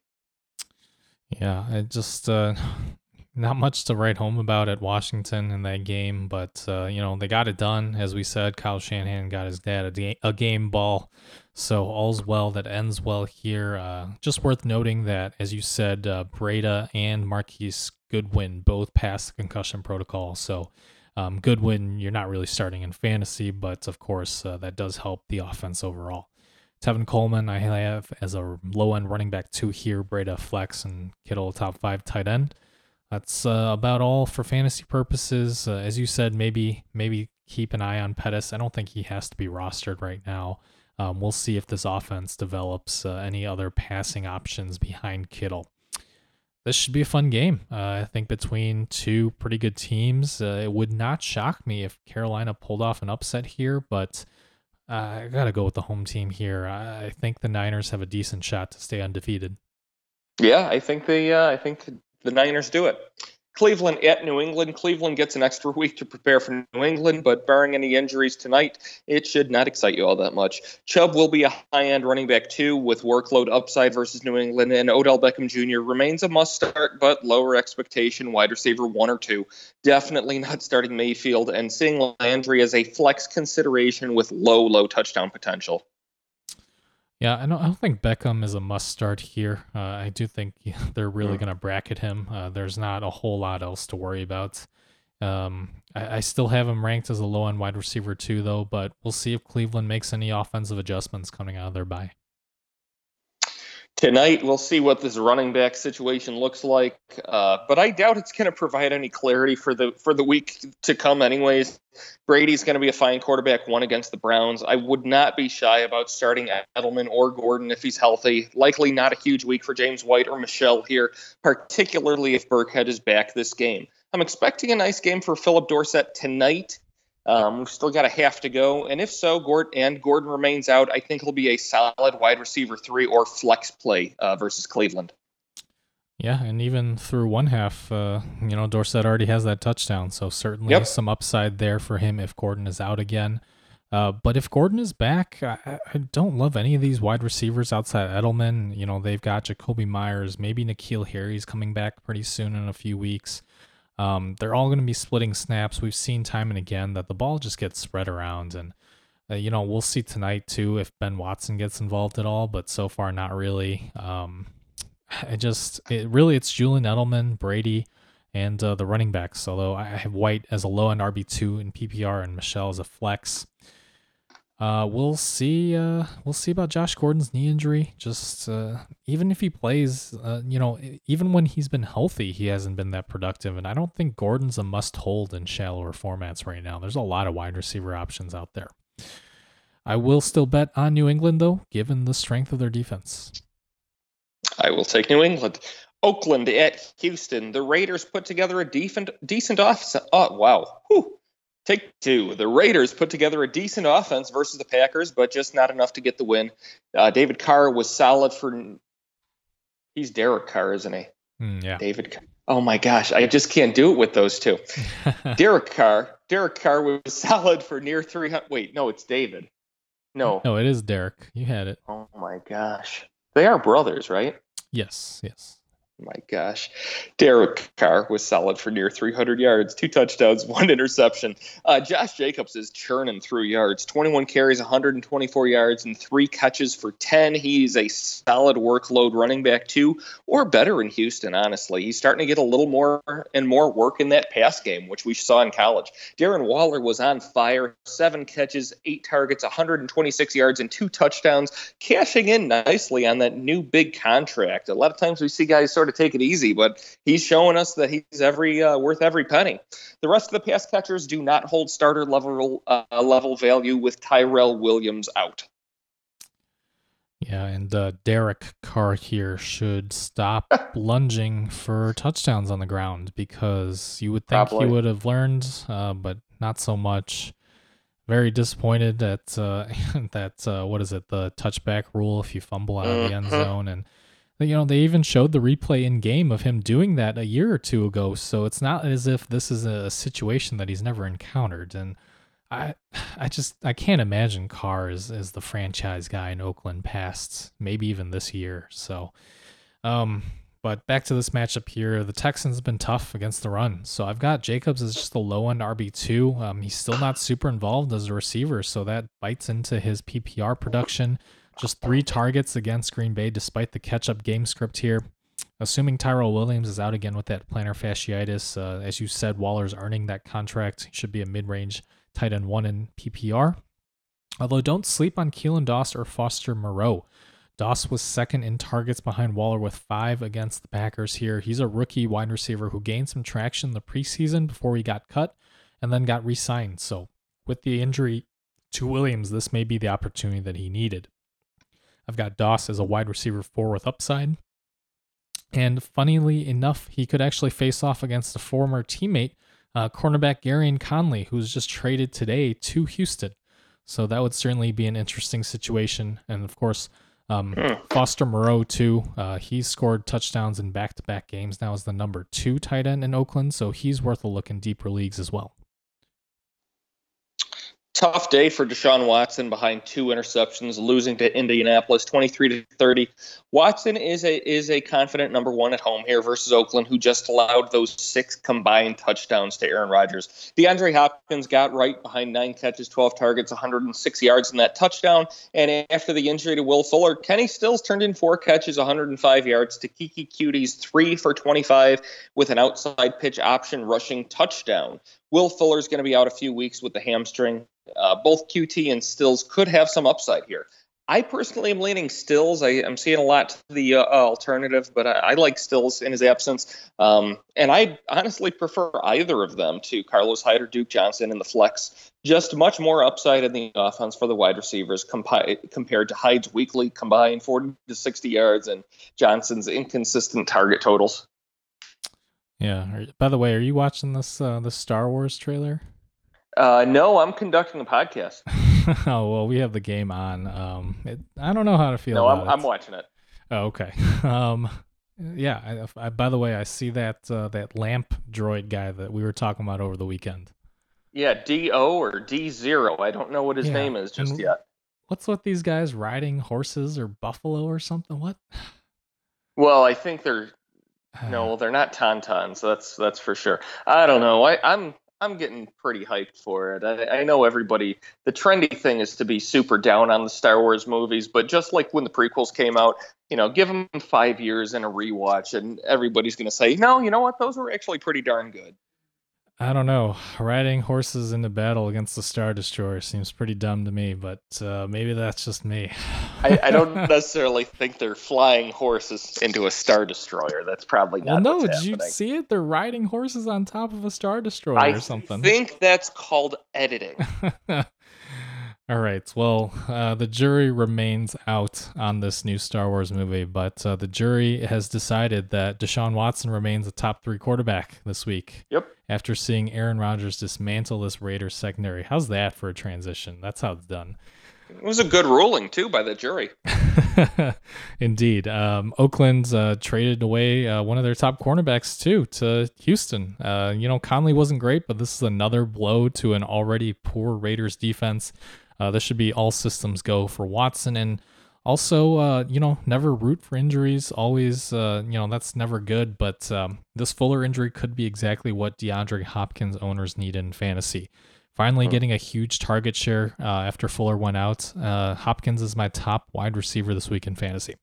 Yeah, it just uh, not much to write home about at Washington in that game, but uh, you know they got it done. As we said, Kyle Shanahan got his dad a, da- a game ball, so all's well that ends well here. Uh, just worth noting that, as you said, uh, Breida and Marquise Goodwin both passed the concussion protocol. So um, Goodwin, you're not really starting in fantasy, but of course uh, that does help the offense overall. Tevin Coleman, I have as a low end running back two here, Breida flex, and Kittle top five tight end. That's uh, about all for fantasy purposes. Uh, as you said, maybe maybe keep an eye on Pettis. I don't think he has to be rostered right now. Um, we'll see if this offense develops uh, any other passing options behind Kittle. This should be a fun game. Uh, I think between two pretty good teams, uh, it would not shock me if Carolina pulled off an upset here, but uh, I gotta go with the home team here. I think the Niners have a decent shot to stay undefeated. Yeah, I think the uh, I think the Niners do it. Cleveland at New England. Cleveland gets an extra week to prepare for New England, but barring any injuries tonight, it should not excite you all that much. Chubb will be a high end running back too, with workload upside versus New England, and Odell Beckham Jr. remains a must start, but lower expectation wide receiver one or two. Definitely not starting Mayfield and seeing Landry as a flex consideration with low, low touchdown potential. Yeah, I don't, I don't think Beckham is a must start here. Uh, I do think they're really mm. going to bracket him. Uh, there's not a whole lot else to worry about. Um, I, I, still have him ranked as a low end wide receiver too, though. But we'll see if Cleveland makes any offensive adjustments coming out of their bye. Tonight, we'll see what this running back situation looks like, uh, but I doubt it's going to provide any clarity for the for the week to come. Anyways, Brady's going to be a fine quarterback, one against the Browns. I would not be shy about starting Edelman or Gordon if he's healthy. Likely not a huge week for James White or Michel here, particularly if Burkhead is back this game. I'm expecting a nice game for Phillip Dorsett tonight. Um, we've still got a half to go, and if so, Gordon and Gordon remains out. I think he'll be a solid wide receiver three or flex play uh, versus Cleveland. Yeah, and even through one half, uh, you know, Dorsett already has that touchdown, so certainly Yep. some upside there for him if Gordon is out again. Uh, but if Gordon is back, I, I don't love any of these wide receivers outside Edelman. You know, they've got Jakobi Meyers, maybe N'Keal Harry's coming back pretty soon in a few weeks. Um, they're all going to be splitting snaps. We've seen time and again that the ball just gets spread around, and uh, you know we'll see tonight too if Ben Watson gets involved at all. But so far, not really. Um, I just it really it's Julian Edelman, Brady, and uh, the running backs. Although I have White as a low end RB two in PPR and Michel as a flex. Uh, we'll see. Uh, we'll see about Josh Gordon's knee injury. Just uh, even if he plays, uh, you know, even when he's been healthy, he hasn't been that productive. And I don't think Gordon's a must hold in shallower formats right now. There's a lot of wide receiver options out there. I will still bet on New England though, given the strength of their defense. I will take New England. Oakland at Houston. The Raiders put together a decent decent offense. Oh wow. Whew. Take two. The Raiders put together a decent offense versus the Packers, but just not enough to get the win. Uh, David Carr was solid for. He's Derek Carr, isn't he? Mm, yeah. David. Carr. Oh my gosh, I just can't do it with those two. Derek Carr. Derek Carr was solid for near 300. Wait, no, it's David. No. no, it is Derek. You had it. Oh my gosh. They are brothers, right? Yes. Yes. My gosh. Derek Carr was solid for near 300 yards, two touchdowns, one interception. Uh, Josh Jacobs is churning through yards 21 carries, 124 yards, and three catches for 10. He's a solid workload running back, too, or better in Houston, honestly. He's starting to get a little more and more work in that pass game, which we saw in college. Darren Waller was on fire, seven catches, eight targets, 126 yards, and two touchdowns, cashing in nicely on that new big contract. A lot of times we see guys sort of take it easy, but he's showing us that he's every uh, worth every penny. The rest of the pass catchers do not hold starter level uh, level value with Tyrell Williams out. Yeah, and uh, Derek Carr here should stop lunging for touchdowns on the ground because you would think Probably. he would have learned, uh, but not so much. Very disappointed at uh, that. Uh, what is it? The touchback rule if you fumble out of the end Mhm. zone, and you know they even showed the replay in game of him doing that a year or two ago. So it's not as if this is a situation that he's never encountered. And I, I just I can't imagine Carr as, the franchise guy in Oakland past maybe even this year. So, um, but back to this matchup here, the Texans have been tough against the run. So I've got Jacobs as just a low end RB two. Um, he's still not super involved as a receiver, so that bites into his PPR production. Just three targets against Green Bay, despite the catch up game script here. Assuming Tyrell Williams is out again with that plantar fasciitis, uh, as you said, Waller's earning that contract. He should be a mid range tight end one in PPR. Although don't sleep on Keelan Doss or Foster Moreau. Doss was second in targets behind Waller with five against the Packers here. He's a rookie wide receiver who gained some traction the preseason before he got cut and then got re signed. So, with the injury to Williams, this may be the opportunity that he needed. I've got Doss as a wide receiver four with upside. And funnily enough, he could actually face off against a former teammate, uh, cornerback Gareon Conley, who's just traded today to Houston. So that would certainly be an interesting situation. And of course, um, Foster Moreau, too. Uh, he's scored touchdowns in back to back games now as the number two tight end in Oakland. So he's worth a look in deeper leagues as well. Tough day for Deshaun Watson behind two interceptions, losing to Indianapolis 23 to 30. Watson is a is a confident number one at home here versus Oakland, who just allowed those six combined touchdowns to Aaron Rodgers. DeAndre Hopkins got right behind nine catches, 12 targets, 106 yards in that touchdown. And after the injury to Will Fuller, Kenny Stills turned in four catches, 105 yards to Keke Coutee's three for 25 with an outside pitch option rushing touchdown. Will Fuller's going to be out a few weeks with the hamstring. Uh, both Coutee and Stills could have some upside here. I personally am leaning Stills. I, am seeing a lot to the uh, alternative, but I, I, like Stills in his absence. Um, and I honestly prefer either of them to Carlos Hyde or Duke Johnson in the flex. Just much more upside in the offense for the wide receivers compi- compared to Hyde's weekly combined 40 to 60 yards and Johnson's inconsistent target totals. Yeah. By the way, are you watching this uh, the Star Wars trailer? Uh, no, I'm conducting a podcast. oh well, we have the game on. Um, it, I don't know how to feel. No, I'm, I'm, watching it. Oh, okay. Um, yeah. I, I, by the way, I see that uh, that lamp droid guy that we were talking about over the weekend. Yeah, D O or D zero. I don't know what his yeah. name is just and yet. What's with these guys riding horses or buffalo or something? What? Well, I think they're no, well, they're not tauntauns. That's that's for sure. I don't know. I, I'm I'm getting pretty hyped for it. I, I, know everybody. The trendy thing is to be super down on the Star Wars movies, but just like when the prequels came out, you know, give them five years and a rewatch, and everybody's going to say, no, you know what? Those were actually pretty darn good. I don't know. Riding horses into battle against the Star Destroyer seems pretty dumb to me, but uh, maybe that's just me. I, I, don't necessarily think they're flying horses into a Star Destroyer. That's probably not. Well, no, did happening. you see it? They're riding horses on top of a Star Destroyer I or something. I think that's called editing. All right. Well, uh, the jury remains out on this new Star Wars movie, but uh, the jury has decided that Deshaun Watson remains a top three quarterback this week. Yep. After seeing Aaron Rodgers dismantle this Raiders secondary, how's that for a transition? That's how it's done. It was a good ruling too by the jury. Indeed, um, Oakland's uh, traded away uh, one of their top cornerbacks too to Houston. Uh, you know, Conley wasn't great, but this is another blow to an already poor Raiders defense. Uh, this should be all systems go for Watson. And also, uh, you know, never root for injuries. Always, uh, you know, that's never good. But um, this Fuller injury could be exactly what DeAndre Hopkins owners need in fantasy. Finally, getting a huge target share uh, after Fuller went out. Uh, Hopkins is my top wide receiver this week in fantasy.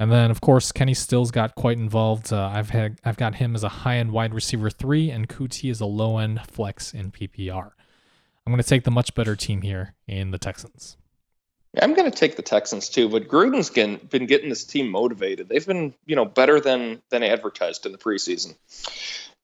And then, of course, Kenny Stills got quite involved. Uh, I've had I've got him as a high end wide receiver three, and Coutee is a low end flex in PPR. I'm going to take the much better team here in the Texans. I'm going to take the Texans too, but Gruden's been getting this team motivated. They've been, you know, better than than advertised in the preseason.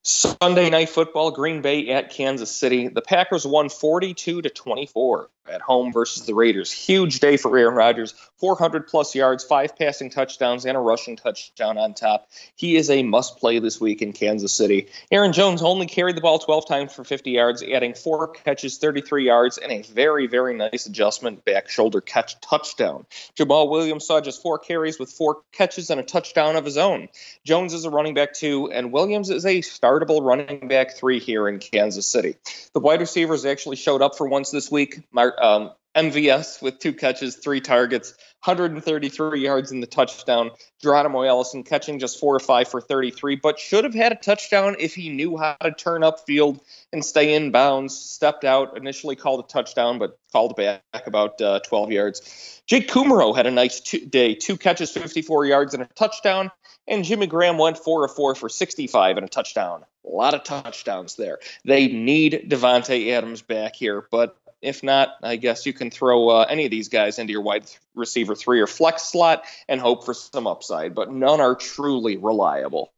Sunday night football, Green Bay at Kansas City. The Packers won 42 to 24 at home versus the Raiders. Huge day for Aaron Rodgers. 400 plus yards, five passing touchdowns, and a rushing touchdown on top. He is a must play this week in Kansas City. Aaron Jones only carried the ball 12 times for 50 yards, adding four catches, 33 yards, and a very, very nice adjustment back shoulder catch touchdown. Jamaal Williams saw just four carries with four catches and a touchdown of his own. Jones is a running back two, and Williams is a startable running back three here in Kansas City. The wide receivers actually showed up for once this week. Um, MVS with two catches, three targets, 133 yards in the touchdown. Geronimo Allison catching just four or five for 33, but should have had a touchdown if he knew how to turn upfield and stay in bounds. Stepped out, initially called a touchdown, but called back about uh, 12 yards. Jake Kumerow had a nice two day, two catches, 54 yards, and a touchdown. And Jimmy Graham went four or four for 65 and a touchdown. A lot of touchdowns there. They need Davante Adams back here, but if not, I guess you can throw uh, any of these guys into your wide receiver three or flex slot and hope for some upside, but none are truly reliable.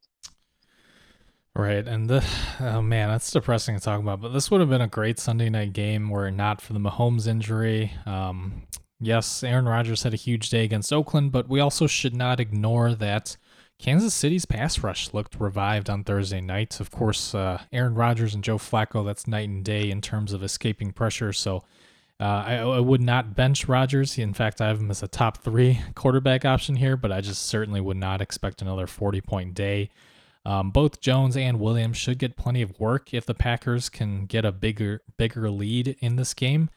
Right, and the oh man, that's depressing to talk about. But this would have been a great Sunday night game were it not for the Mahomes injury. Um, yes, Aaron Rodgers had a huge day against Oakland, but we also should not ignore that Kansas City's pass rush looked revived on Thursday night. Of course, uh, Aaron Rodgers and Joe Flacco, that's night and day in terms of escaping pressure. So uh, I, I, would not bench Rodgers. In fact, I have him as a top three quarterback option here, but I just certainly would not expect another 40 point day. Um, both Jones and Williams should get plenty of work if the Packers can get a bigger bigger lead in this game.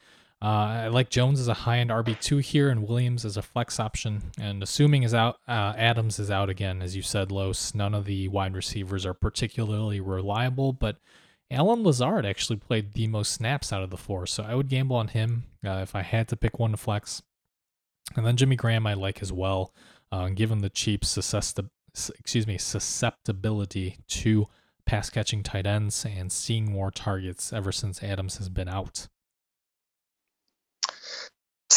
Uh, I like Jones as a high end RB2 here and Williams as a flex option. And assuming is out, uh, Adams is out again, as you said, Los. None of the wide receivers are particularly reliable, but Allen Lazard actually played the most snaps out of the four, so I would gamble on him uh, if I had to pick one to flex. And then Jimmy Graham I like as well, uh, given the cheap excuse me susceptibility to pass catching tight ends and seeing more targets ever since Adams has been out.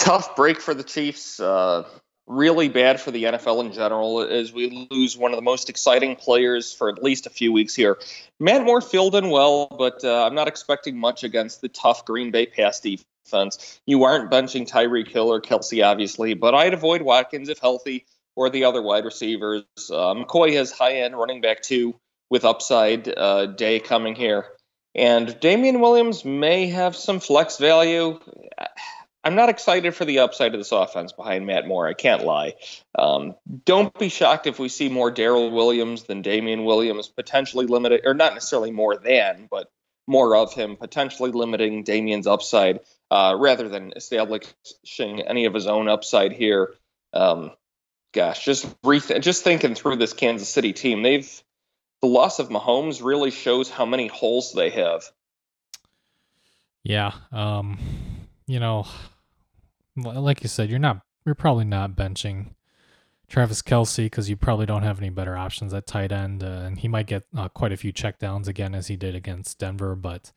Tough break for the Chiefs. Uh, really bad for the NFL in general as we lose one of the most exciting players for at least a few weeks here. Matt Moore filled in well, but uh, I'm not expecting much against the tough Green Bay pass defense. You aren't benching Tyreek Hill or Kelce, obviously, but I'd avoid Watkins if healthy or the other wide receivers. Uh, McCoy has high end running back two with upside uh, day coming here. And Damien Williams may have some flex value. I'm not excited for the upside of this offense behind Matt Moore. I can't lie. Um, don't be shocked if we see more Darrel Williams than Damien Williams, potentially limited, or not necessarily more than, but more of him, potentially limiting Damien's upside uh, rather than establishing any of his own upside here. Um, gosh, just reth- just thinking through this Kansas City team, they've the loss of Mahomes really shows how many holes they have. Yeah, um, you know, like you said, you're not you're probably not benching Travis Kelce because you probably don't have any better options at tight end, uh, and he might get uh, quite a few checkdowns again as he did against Denver. But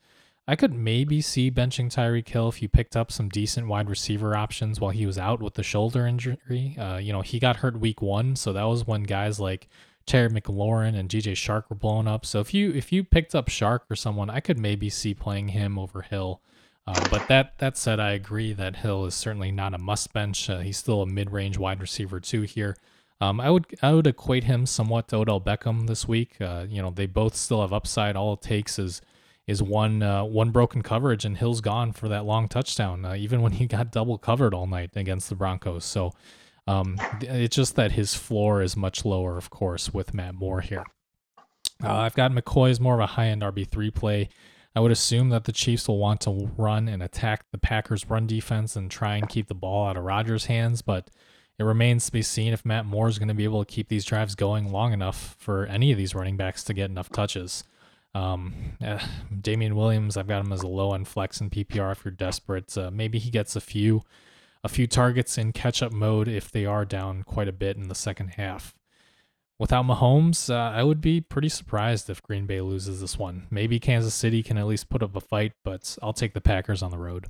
I could maybe see benching Tyreek Hill if you picked up some decent wide receiver options while he was out with the shoulder injury. Uh, you know, he got hurt week one, so that was when guys like Terry McLaurin and DJ Chark were blown up. So if you if you picked up Chark or someone, I could maybe see playing him over Hill. Uh, but that that said, I agree that Hill is certainly not a must bench. Uh, he's still a mid range wide receiver too here. Um, I would I would equate him somewhat to Odell Beckham this week. Uh, you know, they both still have upside. All it takes is is one uh, one broken coverage and Hill's gone for that long touchdown. Uh, even when he got double covered all night against the Broncos. So um, it's just that his floor is much lower, of course, with Matt Moore here. Uh, I've got McCoy as more of a high end RB three play. I would assume that the Chiefs will want to run and attack the Packers' run defense and try and keep the ball out of Rodgers' hands, but it remains to be seen if Matt Moore is going to be able to keep these drives going long enough for any of these running backs to get enough touches. Um, uh, Damien Williams, I've got him as a low end flex in PPR if you're desperate. Uh, maybe he gets a few, a few targets in catch up mode if they are down quite a bit in the second half without Mahomes, uh, I would be pretty surprised if Green Bay loses this one. Maybe Kansas City can at least put up a fight, but I'll take the Packers on the road.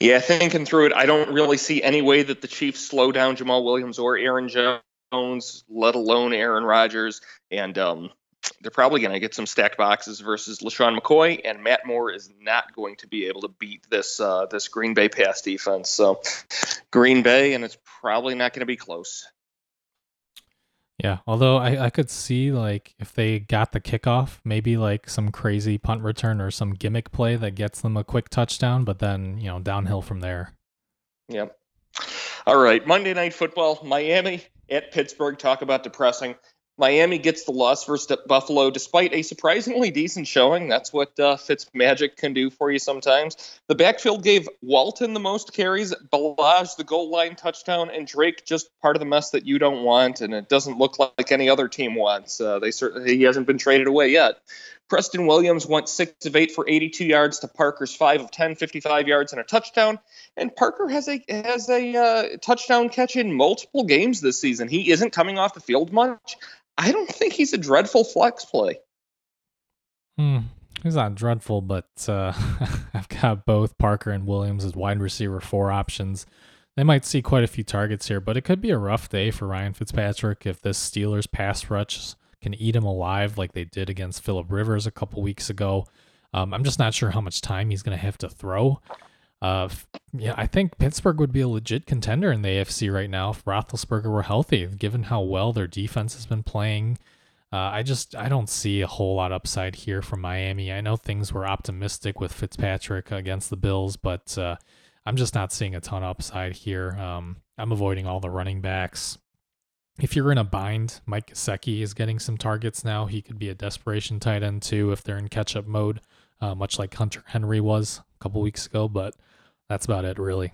Yeah, thinking through it, I don't really see any way that the Chiefs slow down Jamaal Williams or Aaron Jones, let alone Aaron Rodgers. And um, they're probably going to get some stacked boxes versus LeSean McCoy, and Matt Moore is not going to be able to beat this uh, this Green Bay pass defense. So, Green Bay, and it's probably not going to be close. Yeah, although I, I could see like if they got the kickoff, maybe like some crazy punt return or some gimmick play that gets them a quick touchdown, but then, you know, downhill from there. Yep. All right, Monday Night Football, Miami at Pittsburgh. Talk about depressing. Miami gets the loss versus Buffalo despite a surprisingly decent showing. That's what uh, magic can do for you sometimes. The backfield gave Walton the most carries, Ballage the goal line touchdown, and Drake just part of the mess that you don't want, and it doesn't look like any other team wants. Uh, they certainly he hasn't been traded away yet. Preston Williams went six of eight for 82 yards to Parker's five of 10, 55 yards and a touchdown. And Parker has a has a uh, touchdown catch in multiple games this season. He isn't coming off the field much. I don't think he's a dreadful flex play. Hmm. He's not dreadful, but uh, I've got both Parker and Williams as wide receiver four options. They might see quite a few targets here, but it could be a rough day for Ryan Fitzpatrick if this Steelers pass rush can eat him alive like they did against Philip Rivers a couple weeks ago. Um, I'm just not sure how much time he's going to have to throw. Uh, yeah, I think Pittsburgh would be a legit contender in the AFC right now if Roethlisberger were healthy, given how well their defense has been playing. Uh, I just I don't see a whole lot upside here from Miami. I know things were optimistic with Fitzpatrick against the Bills, but uh, I'm just not seeing a ton of upside here. Um, I'm avoiding all the running backs. If you're in a bind, Mike Gesicki is getting some targets now. He could be a desperation tight end too if they're in catch up mode, uh, much like Hunter Henry was a couple weeks ago. But that's about it, really.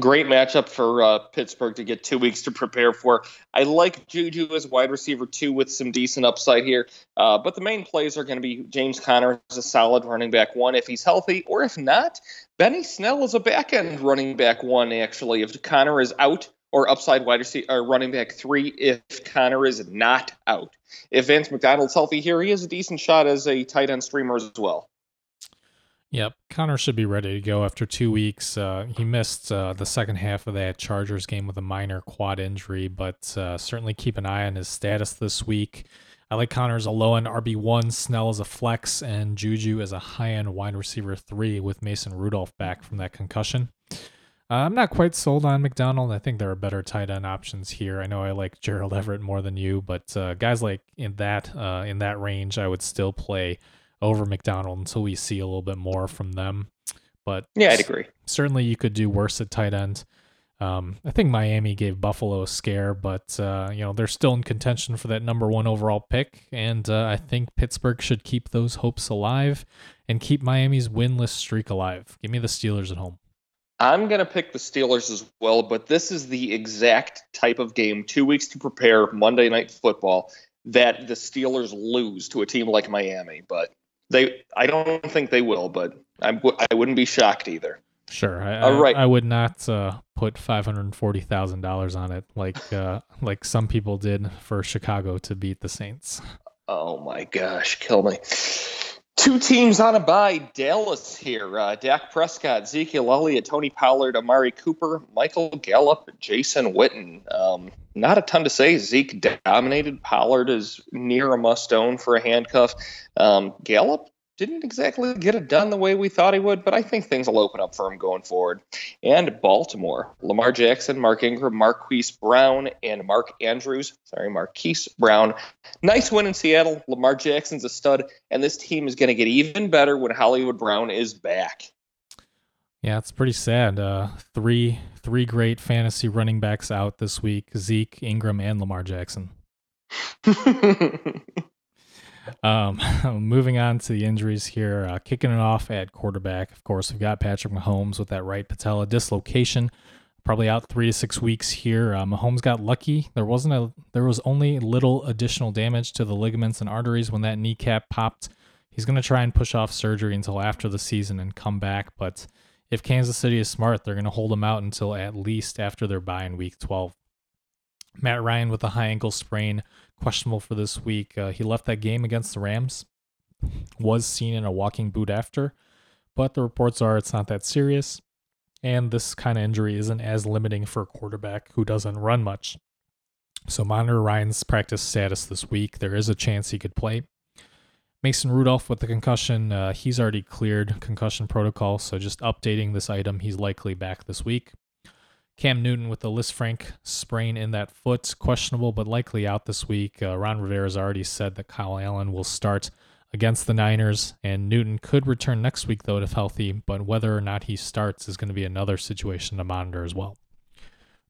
Great matchup for uh, Pittsburgh to get two weeks to prepare for. I like Juju as wide receiver two with some decent upside here, uh, but the main plays are going to be James Conner as a solid running back one if he's healthy, or if not, Benny Snell is a back end running back one actually. If Conner is out, or upside wide receiver or running back three if Conner is not out. If Vance McDonald's healthy here, he has a decent shot as a tight end streamer as well. Yep, Conner should be ready to go after two weeks. Uh, he missed uh, the second half of that Chargers game with a minor quad injury, but uh, certainly keep an eye on his status this week. I like Conner as a low end RB1, Snell as a flex, and Juju as a high end wide receiver three with Mason Rudolph back from that concussion. Uh, I'm not quite sold on McDonald. I think there are better tight end options here. I know I like Gerald Everett more than you, but uh, guys like in that uh, in that range, I would still play over McDonald until we see a little bit more from them. But yeah, I'd agree. Certainly, you could do worse at tight end. Um, I think Miami gave Buffalo a scare, but uh, you know they're still in contention for that number one overall pick, and uh, I think Pittsburgh should keep those hopes alive and keep Miami's winless streak alive. Give me the Steelers at home. I'm going to pick the Steelers as well, but this is the exact type of game, two weeks to prepare Monday Night Football, that the Steelers lose to a team like Miami. But they, I don't think they will, but I, I wouldn't be shocked either. Sure. I, All right. I, I would not uh, put five hundred forty thousand dollars on it like uh, like some people did for Chicago to beat the Saints. Oh my gosh, kill me. Two teams on a bye. Dallas here. Uh, Dak Prescott, Ezekiel Elliott, Tony Pollard, Amari Cooper, Michael Gallup, Jason Witten. Um, not a ton to say. Zeke dominated. Pollard is near a must own for a handcuff. Um, Gallup didn't exactly get it done the way we thought he would, but I think things will open up for him going forward. And Baltimore, Lamar Jackson, Mark Ingram, Marquise Brown, and Mark Andrews. Sorry, Marquise Brown. Nice win in Seattle. Lamar Jackson's a stud, and this team is going to get even better when Hollywood Brown is back. Yeah, it's pretty sad. Uh, three three great fantasy running backs out this week: Zeke, Ingram, and Lamar Jackson. um, moving on to the injuries here, uh, kicking it off at quarterback. Of course, we've got Patrick Mahomes with that right patella dislocation, probably out three to six weeks here. Uh, Mahomes got lucky. There wasn't a there was only little additional damage to the ligaments and arteries when that kneecap popped. He's going to try and push off surgery until after the season and come back, but if Kansas City is smart, they're going to hold him out until at least after their bye in week 12. Matt Ryan with a high ankle sprain, questionable for this week. Uh, he left that game against the Rams, was seen in a walking boot after, but the reports are it's not that serious. And this kind of injury isn't as limiting for a quarterback who doesn't run much. So monitor Ryan's practice status this week. There is a chance he could play. Mason Rudolph with the concussion, uh, he's already cleared concussion protocol, so just updating this item, he's likely back this week. Cam Newton with the Lisfranc sprain in that foot, questionable but likely out this week. Uh, Ron Rivera has already said that Kyle Allen will start against the Niners, and Newton could return next week though if healthy, but whether or not he starts is going to be another situation to monitor as well.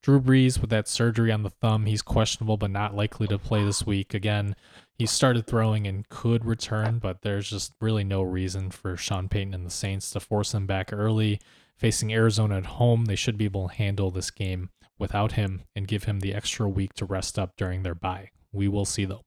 Drew Brees with that surgery on the thumb, he's questionable but not likely to play this week. Again, he started throwing and could return, but there's just really no reason for Sean Payton and the Saints to force him back early. Facing Arizona at home, they should be able to handle this game without him and give him the extra week to rest up during their bye. We will see though.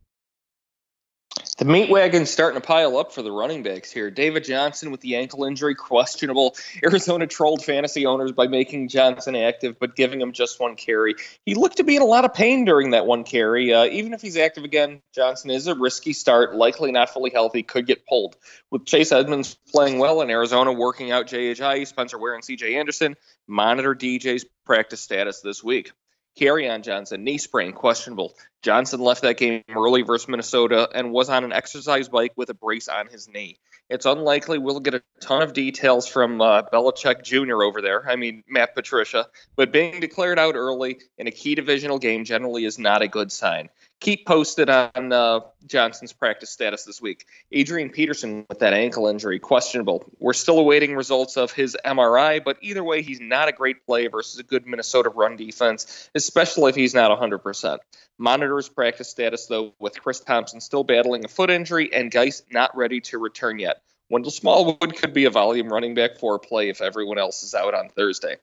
The meat wagon's starting to pile up for the running backs here. David Johnson with the ankle injury, questionable. Arizona trolled fantasy owners by making Johnson active, but giving him just one carry. He looked to be in a lot of pain during that one carry. Uh, even if he's active again, Johnson is a risky start, likely not fully healthy, could get pulled. With Chase Edmonds playing well in Arizona, working out Ajayi, Spencer Ware, and CJ Anderson, monitor DJ's practice status this week. Kerryon Johnson, knee sprain, questionable. Johnson left that game early versus Minnesota and was on an exercise bike with a brace on his knee. It's unlikely we'll get a ton of details from uh, Belichick Jr. over there. I mean, Matt Patricia. But being declared out early in a key divisional game generally is not a good sign keep posted on uh, Johnson's practice status this week. Adrian Peterson with that ankle injury, questionable. We're still awaiting results of his MRI, but either way, he's not a great play versus a good Minnesota run defense, especially if he's not 100%. Monitors practice status, though, with Chris Thompson still battling a foot injury and Guice not ready to return yet. Wendell Smallwood could be a volume running back for a play if everyone else is out on Thursday.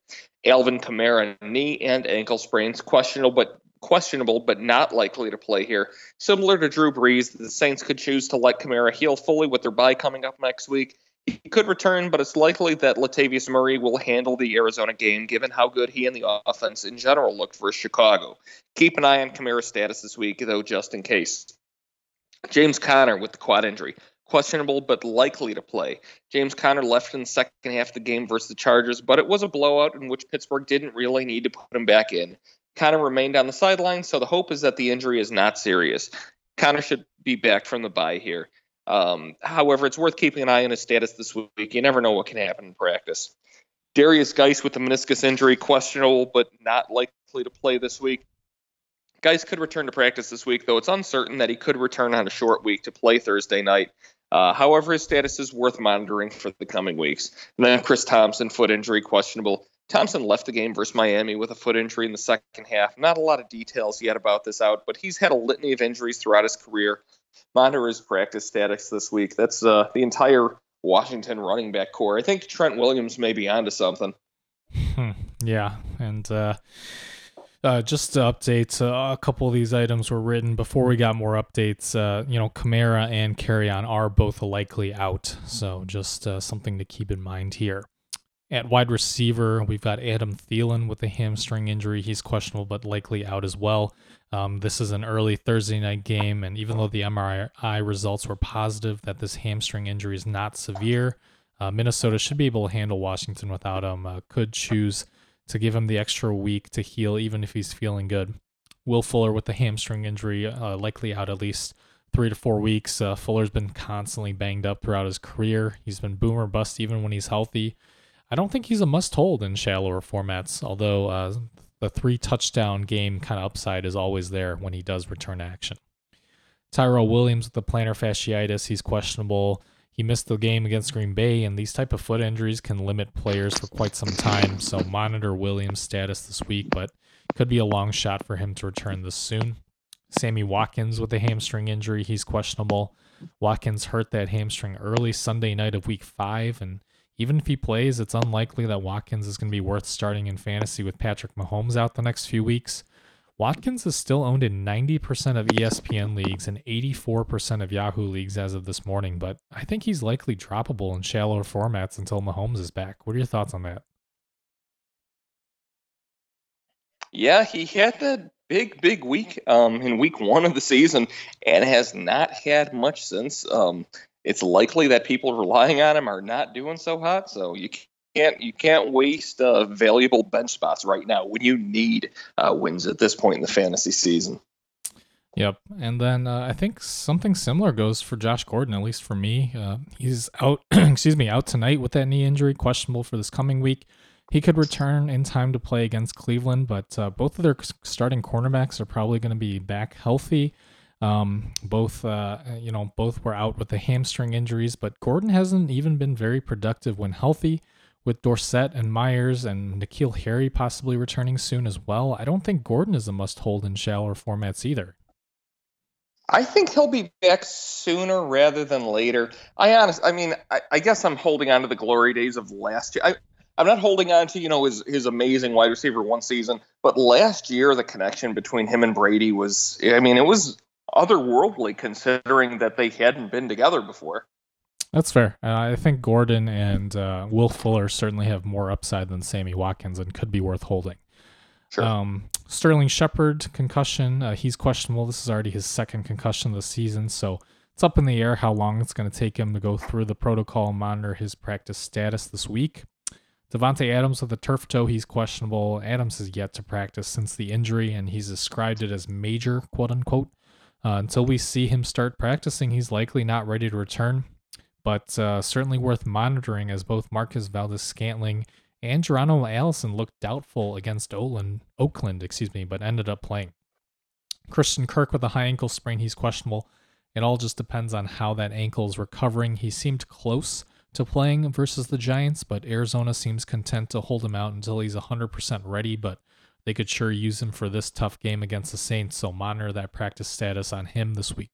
Alvin Kamara, knee and ankle sprains, questionable but questionable but not likely to play here. Similar to Drew Brees, the Saints could choose to let Kamara heal fully with their bye coming up next week. He could return, but it's likely that Latavius Murray will handle the Arizona game given how good he and the offense in general looked for Chicago. Keep an eye on Kamara's status this week, though, just in case. James Conner with the quad injury questionable but likely to play. James Conner left in the second half of the game versus the Chargers, but it was a blowout in which Pittsburgh didn't really need to put him back in. Conner remained on the sideline, so the hope is that the injury is not serious. Conner should be back from the bye here. Um, however, it's worth keeping an eye on his status this week. You never know what can happen in practice. Derrius Guice with the meniscus injury, questionable but not likely to play this week. Guice could return to practice this week, though it's uncertain that he could return on a short week to play Thursday night. Uh, however, his status is worth monitoring for the coming weeks. And then Chris Thompson, foot injury, questionable. Thompson left the game versus Miami with a foot injury in the second half. Not a lot of details yet about this out, but he's had a litany of injuries throughout his career. Monitor his practice status this week. That's uh, the entire Washington running back corps. I think Trent Williams may be onto something. Hmm. Yeah, and uh, uh, just to update, uh, a couple of these items were written before we got more updates. Uh, you know, Kamara and Kerryon are both likely out, so just uh, something to keep in mind here. At wide receiver, we've got Adam Thielen with a hamstring injury. He's questionable but likely out as well. Um, this is an early Thursday night game, and even though the MRI results were positive that this hamstring injury is not severe, uh, Minnesota should be able to handle Washington without him. Uh, could choose to give him the extra week to heal, even if he's feeling good. Will Fuller with the hamstring injury, uh, likely out at least three to four weeks. Uh, Fuller's been constantly banged up throughout his career. He's been boomer bust even when he's healthy. I don't think he's a must hold in shallower formats, although uh, the three touchdown game kind of upside is always there when he does return action. Tyrell Williams with the plantar fasciitis, he's questionable. He missed the game against Green Bay, and these type of foot injuries can limit players for quite some time. So monitor Williams' status this week, but could be a long shot for him to return this soon. Sammy Watkins with a hamstring injury, he's questionable. Watkins hurt that hamstring early Sunday night of week five, and even if he plays, it's unlikely that Watkins is going to be worth starting in fantasy with Patrick Mahomes out the next few weeks. Watkins is still owned in 90% of ESPN leagues and 84% of Yahoo leagues as of this morning, but I think he's likely droppable in shallower formats until Mahomes is back. What are your thoughts on that? Yeah, he had that big, big week um, in week one of the season and has not had much since. Um, it's likely that people relying on him are not doing so hot, so you can't you can't waste uh, valuable bench spots right now when you need uh, wins at this point in the fantasy season. Yep, and then uh, I think something similar goes for Josh Gordon. At least for me, uh, he's out. excuse me, out tonight with that knee injury, questionable for this coming week. He could return in time to play against Cleveland, but uh, both of their starting cornerbacks are probably going to be back healthy. Um, both, uh, you know, both were out with the hamstring injuries, but Gordon hasn't even been very productive when healthy with Dorsett and Meyers and N'Keal Harry possibly returning soon as well, I don't think Gordon is a must hold in shallower formats either. I think he'll be back sooner rather than later. I honest, I mean, I, I guess I'm holding on to the glory days of last year. I, I'm not holding on to you know his his amazing wide receiver one season, but last year the connection between him and Brady was, I mean, it was otherworldly considering that they hadn't been together before. That's fair. Uh, I think Gordon and uh, Will Fuller certainly have more upside than Sammy Watkins and could be worth holding. Sure. Um, Sterling Shepard concussion. Uh, he's questionable. This is already his second concussion of the season, so it's up in the air how long it's going to take him to go through the protocol and monitor his practice status this week. Davante Adams with a turf toe, he's questionable. Adams has yet to practice since the injury, and he's described it as major, quote unquote. Uh, until we see him start practicing, he's likely not ready to return but uh, certainly worth monitoring as both Marquez Valdes-Scantling and Geronimo Allison looked doubtful against Oakland, Oakland, excuse me, but ended up playing. Christian Kirk with a high ankle sprain, he's questionable. It all just depends on how that ankle is recovering. He seemed close to playing versus the Giants, but Arizona seems content to hold him out until he's 100% ready, but they could sure use him for this tough game against the Saints, so monitor that practice status on him this week.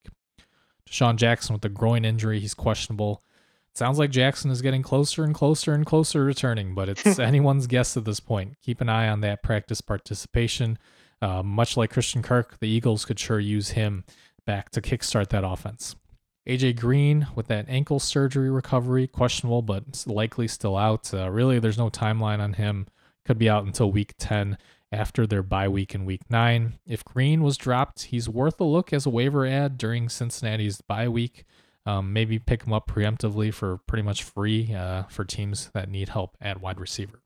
DeSean Jackson with the groin injury, he's questionable. It sounds like Jackson is getting closer and closer and closer returning, but it's anyone's guess at this point. Keep an eye on that practice participation. Uh, much like Christian Kirk, the Eagles could sure use him back to kickstart that offense. AJ Green with that ankle surgery recovery, questionable, but likely still out. Uh, really, there's no timeline on him. Could be out until week 10 after their bye week in week nine. If Green was dropped, he's worth a look as a waiver ad during Cincinnati's bye week. Um, maybe pick him up preemptively for pretty much free uh, for teams that need help at wide receiver.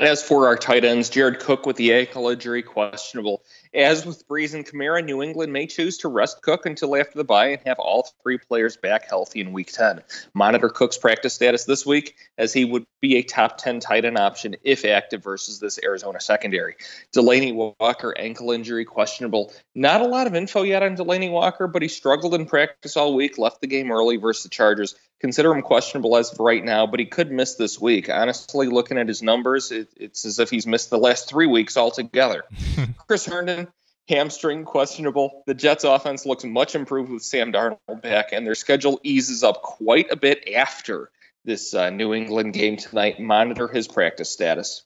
As for our tight ends, Jared Cook with the ankle injury questionable. As with Brees and Kamara, New England may choose to rest Cook until after the bye and have all three players back healthy in Week 10. Monitor Cook's practice status this week, as he would be a top 10 tight end option if active versus this Arizona secondary. Delanie Walker ankle injury questionable. Not a lot of info yet on Delanie Walker, but he struggled in practice all week, left the game early versus the Chargers. Consider him questionable as of right now, but he could miss this week. Honestly, looking at his numbers, it, it's as if he's missed the last three weeks altogether. Chris Herndon hamstring questionable. The Jets offense looks much improved with Sam Darnold back, and their schedule eases up quite a bit after this uh, New England game tonight. Monitor his practice status.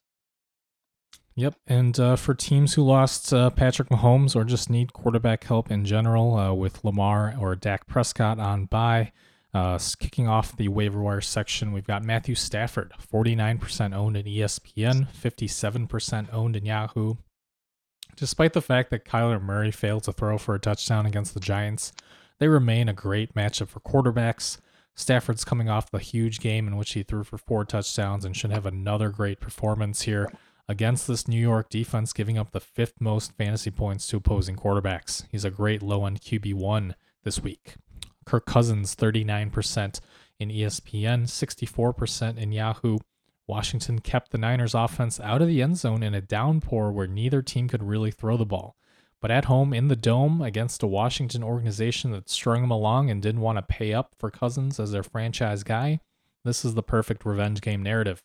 Yep, and uh, for teams who lost uh, Patrick Mahomes or just need quarterback help in general uh, with Lamar or Dak Prescott on bye, uh, kicking off the waiver wire section, we've got Matthew Stafford, 49% owned in ESPN, 57% owned in Yahoo, Despite the fact that Kyler Murray failed to throw for a touchdown against the Giants, they remain a great matchup for quarterbacks. Stafford's coming off the huge game in which he threw for four touchdowns and should have another great performance here against this New York defense, giving up the fifth most fantasy points to opposing quarterbacks. He's a great low end QB1 this week. Kirk Cousins, 39% in ESPN, 64% in Yahoo, Washington kept the Niners offense out of the end zone in a downpour where neither team could really throw the ball. But at home in the dome against a Washington organization that strung them along and didn't want to pay up for Cousins as their franchise guy, this is the perfect revenge game narrative.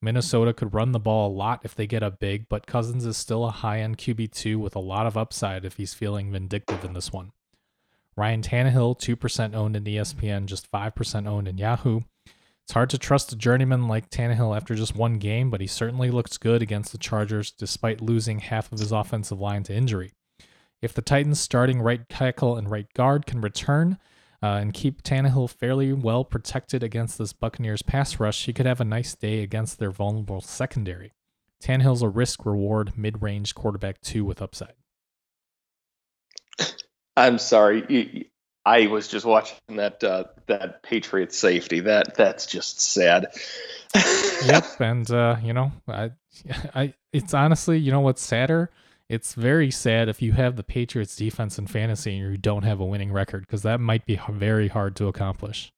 Minnesota could run the ball a lot if they get up big, but Cousins is still a high end QB2 with a lot of upside if he's feeling vindictive in this one. Ryan Tannehill, 2% owned in ESPN, just 5% owned in Yahoo. It's hard to trust a journeyman like Tannehill after just one game, but he certainly looks good against the Chargers despite losing half of his offensive line to injury. If the Titans' starting right tackle and right guard can return uh, and keep Tannehill fairly well protected against this Buccaneers pass rush, he could have a nice day against their vulnerable secondary. Tannehill's a risk reward mid range quarterback, two with upside. I'm sorry. I was just watching that uh, that Patriots safety. That that's just sad. yep, and uh, you know, I, I, it's honestly, you know, what's sadder? It's very sad if you have the Patriots defense in fantasy and you don't have a winning record because that might be very hard to accomplish.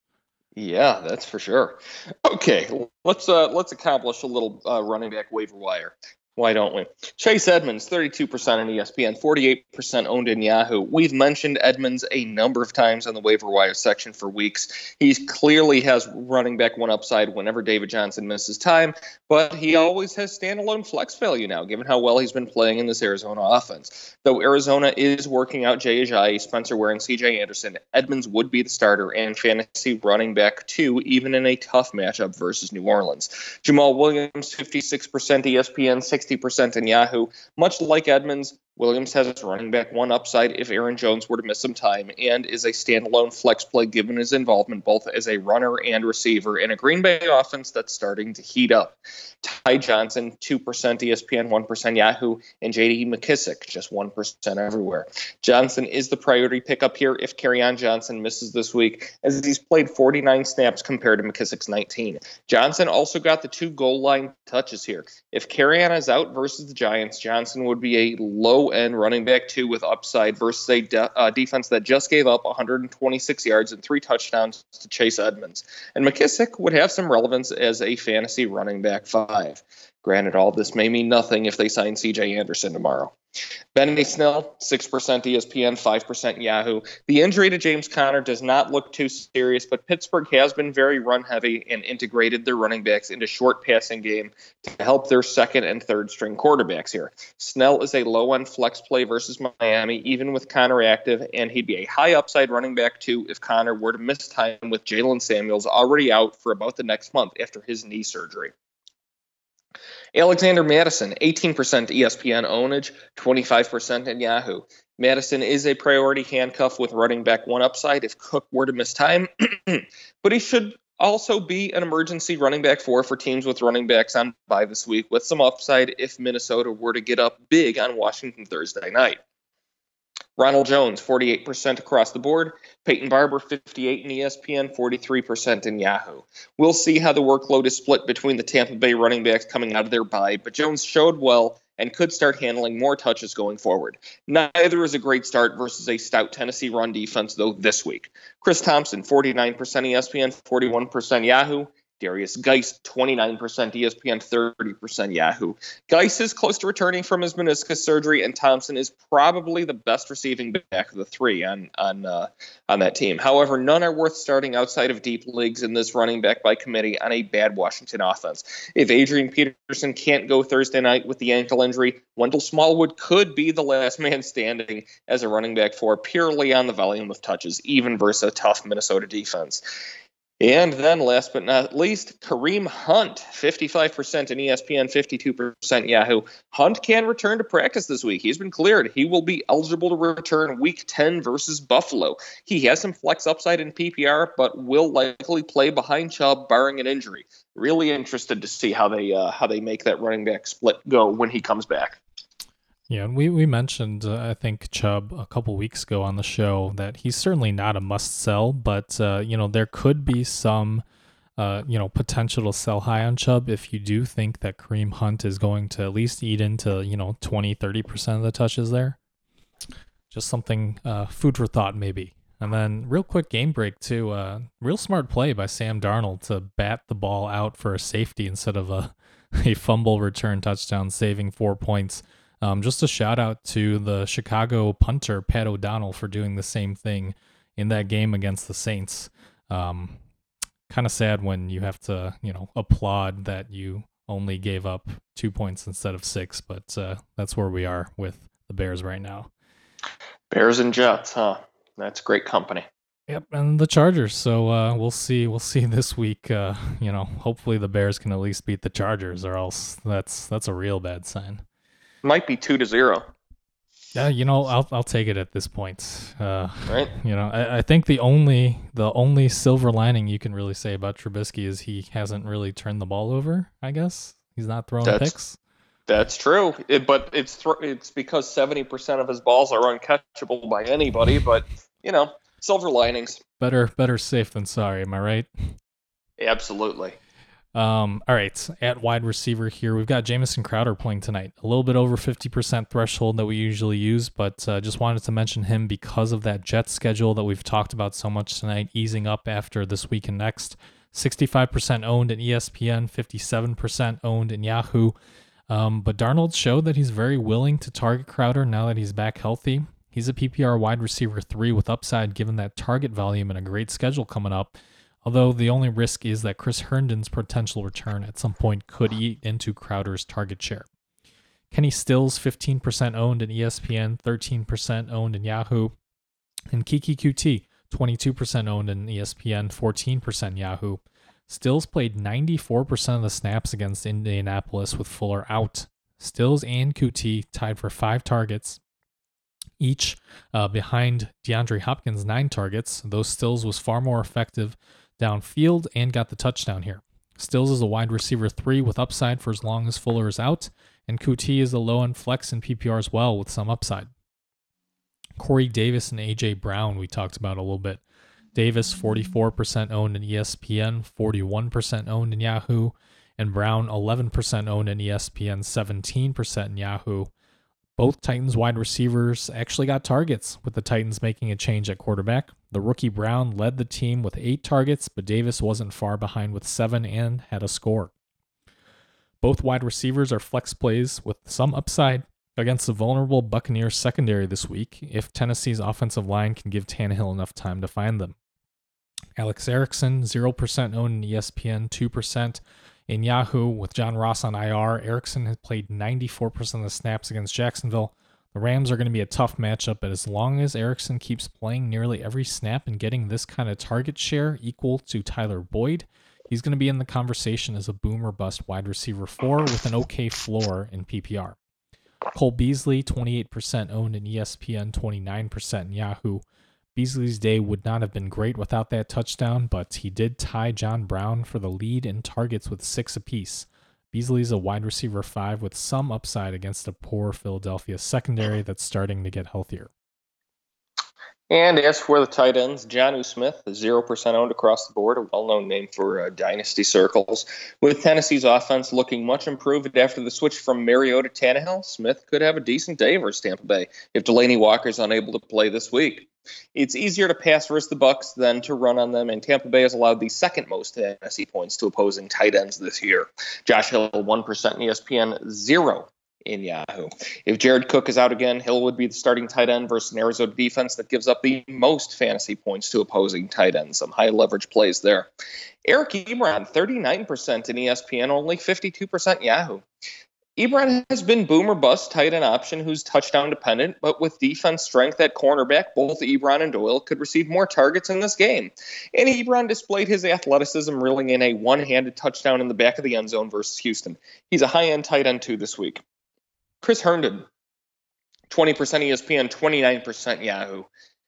Yeah, that's for sure. Okay, let's uh let's accomplish a little uh, running back waiver wire. Why don't we? Chase Edmonds, 32% on ESPN, 48% owned in Yahoo. We've mentioned Edmonds a number of times on the waiver wire section for weeks. He clearly has running back one upside whenever David Johnson misses time, but he always has standalone flex value now, given how well he's been playing in this Arizona offense. Though Arizona is working out Jay Ajayi, Spencer and CJ Anderson, Edmonds would be the starter and fantasy running back two, even in a tough matchup versus New Orleans. Jamaal Williams, 56% ESPN, 60 60% in Yahoo. Much like Edmonds, Williams has running back one upside if Aaron Jones were to miss some time and is a standalone flex play given his involvement both as a runner and receiver in a Green Bay offense that's starting to heat up. Ty Johnson, 2% ESPN, 1% Yahoo, and JD McKissic, just 1% everywhere. Johnson is the priority pickup here if Kerryon Johnson misses this week, as he's played 49 snaps compared to McKissic's 19. Johnson also got the two goal line touches here. If Kerryon is out versus the Giants, Johnson would be a low end running back two with upside versus a de- uh, defense that just gave up 126 yards and three touchdowns to Chase Edmonds. And McKissic would have some relevance as a fantasy running back five. Granted, all this may mean nothing if they sign CJ Anderson tomorrow. Benny Snell, 6% ESPN, 5% Yahoo. The injury to James Conner does not look too serious, but Pittsburgh has been very run heavy and integrated their running backs into short passing game to help their second and third string quarterbacks here. Snell is a low end flex play versus Miami, even with Conner active, and he'd be a high upside running back too if Conner were to miss time with Jaylen Samuels already out for about the next month after his knee surgery. Alexander Mattison, 18% ESPN ownage, 25% in Yahoo. Mattison is a priority handcuff with running back one upside if Cook were to miss time, but he should also be an emergency running back four for teams with running backs on bye this week with some upside if Minnesota were to get up big on Washington Thursday night. Ronald Jones, 48% across the board. Peyton Barber, 58 in ESPN, 43% in Yahoo. We'll see how the workload is split between the Tampa Bay running backs coming out of their bye, but Jones showed well and could start handling more touches going forward. Neither is a great start versus a stout Tennessee run defense, though, this week. Chris Thompson, 49% ESPN, 41% Yahoo. Derrius Guice, 29% ESPN, 30% Yahoo. Guice is close to returning from his meniscus surgery, and Thompson is probably the best receiving back of the three on on uh, on that team. However, none are worth starting outside of deep leagues in this running back by committee on a bad Washington offense. If Adrian Peterson can't go Thursday night with the ankle injury, Wendell Smallwood could be the last man standing as a running back for purely on the volume of touches, even versus a tough Minnesota defense. And then, last but not least, Kareem Hunt, 55% in ESPN, 52% Yahoo. Hunt can return to practice this week. He's been cleared. He will be eligible to return week 10 versus Buffalo. He has some flex upside in PPR, but will likely play behind Chubb, barring an injury. Really interested to see how they uh, how they make that running back split go when he comes back. Yeah, and we we mentioned uh, I think Chubb a couple weeks ago on the show that he's certainly not a must sell, but uh, you know there could be some uh, you know potential to sell high on Chubb if you do think that Kareem Hunt is going to at least eat into you know 20 30 percent of the touches there. Just something uh, food for thought maybe. And then real quick game break too. Uh, real smart play by Sam Darnold to bat the ball out for a safety instead of a a fumble return touchdown, saving four points. Um, just a shout out to the Chicago punter Pat O'Donnell for doing the same thing in that game against the Saints. Um, kind of sad when you have to, you know, applaud that you only gave up two points instead of six, but uh, that's where we are with the Bears right now. Bears and Jets, huh? That's great company. Yep, and the Chargers. So uh, we'll see. We'll see this week. Uh, you know, hopefully the Bears can at least beat the Chargers, or else that's that's a real bad sign. Might be two to zero. Yeah, you know, I'll I'll take it at this point. Uh, right. You know, I, I think the only the only silver lining you can really say about Trubisky is he hasn't really turned the ball over. I guess he's not throwing that's, picks. That's true, it, but it's th- it's because seventy percent of his balls are uncatchable by anybody. But you know, silver linings. Better better safe than sorry. Am I right? Absolutely. Um, all right, at wide receiver here, we've got Jamison Crowder playing tonight. A little bit over 50% threshold that we usually use, but uh, just wanted to mention him because of that jet schedule that we've talked about so much tonight, easing up after this week and next. 65% owned in ESPN, 57% owned in Yahoo. Um, but Darnold showed that he's very willing to target Crowder now that he's back healthy. He's a PPR wide receiver three with upside given that target volume and a great schedule coming up. Although the only risk is that Chris Herndon's potential return at some point could eat into Crowder's target share. Kenny Stills, 15% owned in ESPN, 13% owned in Yahoo. And Keke Coutee, 22% owned in ESPN, 14% Yahoo. Stills played 94% of the snaps against Indianapolis with Fuller out. Stills and Coutee tied for five targets, each uh, behind DeAndre Hopkins' nine targets, though Stills was far more effective downfield and got the touchdown here. Stills is a wide receiver three with upside for as long as Fuller is out, and Coutee is a low end flex in PPR as well with some upside. Corey Davis and AJ Brown, we talked about a little bit. Davis, 44% owned in ESPN, 41% owned in Yahoo, and Brown, 11% owned in ESPN, 17% in Yahoo. Both Titans wide receivers actually got targets, with the Titans making a change at quarterback. The rookie Brown led the team with eight targets, but Davis wasn't far behind with seven and had a score. Both wide receivers are flex plays with some upside against the vulnerable Buccaneers secondary this week if Tennessee's offensive line can give Tannehill enough time to find them. Alex Erickson, 0% owned in ESPN, 2% in Yahoo, with John Ross on IR, Erickson has played 94% of the snaps against Jacksonville. The Rams are going to be a tough matchup, but as long as Erickson keeps playing nearly every snap and getting this kind of target share equal to Tyler Boyd, he's going to be in the conversation as a boomer bust wide receiver four with an okay floor in PPR. Cole Beasley, 28% owned in ESPN, 29% in Yahoo. Beasley's day would not have been great without that touchdown, but he did tie John Brown for the lead in targets with six apiece. Beasley's a wide receiver five with some upside against a poor Philadelphia secondary that's starting to get healthier. And as for the tight ends, Jonnu Smith, 0% owned across the board, a well known name for uh, dynasty circles. With Tennessee's offense looking much improved after the switch from Mariota to Tannehill, Smith could have a decent day versus Tampa Bay if Delanie Walker is unable to play this week. It's easier to pass versus the Bucks than to run on them, and Tampa Bay has allowed the second most fantasy points to opposing tight ends this year. Josh Hill, 1% in ESPN, 0 in Yahoo. If Jared Cook is out again, Hill would be the starting tight end versus an Arizona defense that gives up the most fantasy points to opposing tight ends. Some high leverage plays there. Eric Ebron, 39% in ESPN, only 52% Yahoo. Ebron has been boomer bust tight end option who's touchdown dependent, but with defense strength at cornerback, both Ebron and Doyle could receive more targets in this game. And Ebron displayed his athleticism, reeling in a one handed touchdown in the back of the end zone versus Houston. He's a high end tight end too this week. Chris Herndon, 20% ESPN, 29% Yahoo.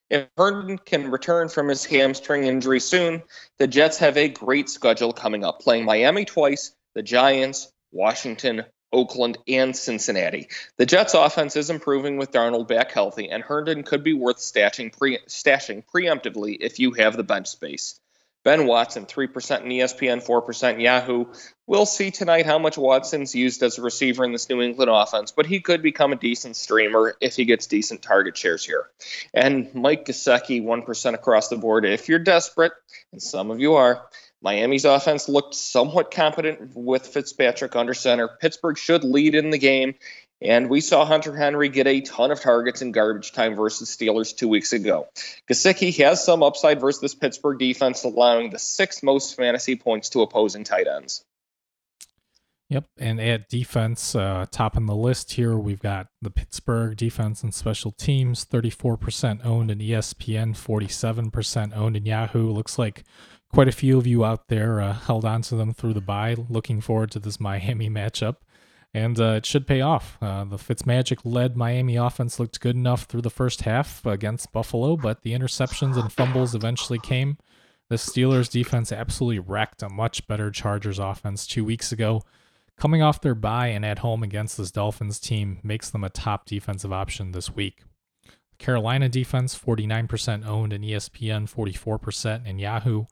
If Herndon can return from his hamstring injury soon, the Jets have a great schedule coming up, playing Miami twice, the Giants, Washington, Oakland, and Cincinnati. The Jets' offense is improving with Darnold back healthy, and Herndon could be worth stashing, pre- stashing preemptively if you have the bench space. Ben Watson, 3% in ESPN, 4% Yahoo. We'll see tonight how much Watson's used as a receiver in this New England offense, but he could become a decent streamer if he gets decent target shares here. And Mike Gesicki, 1% across the board. If you're desperate, and some of you are, Miami's offense looked somewhat competent with Fitzpatrick under center. Pittsburgh should lead in the game, and we saw Hunter Henry get a ton of targets in garbage time versus Steelers two weeks ago. Gesicki has some upside versus this Pittsburgh defense, allowing the sixth most fantasy points to opposing tight ends. Yep, and at defense, uh, top on the list here, we've got the Pittsburgh defense and special teams, 34% owned in ESPN, 47% owned in Yahoo. Looks like quite a few of you out there uh, held on to them through the bye. Looking forward to this Miami matchup and uh, it should pay off. Uh, the Fitzmagic led Miami offense looked good enough through the first half against Buffalo, but the interceptions and fumbles eventually came. The Steelers defense absolutely wrecked a much better Chargers offense two weeks ago. Coming off their bye and at home against this Dolphins team makes them a top defensive option this week. Carolina defense, 49% owned in ESPN, 44% in Yahoo.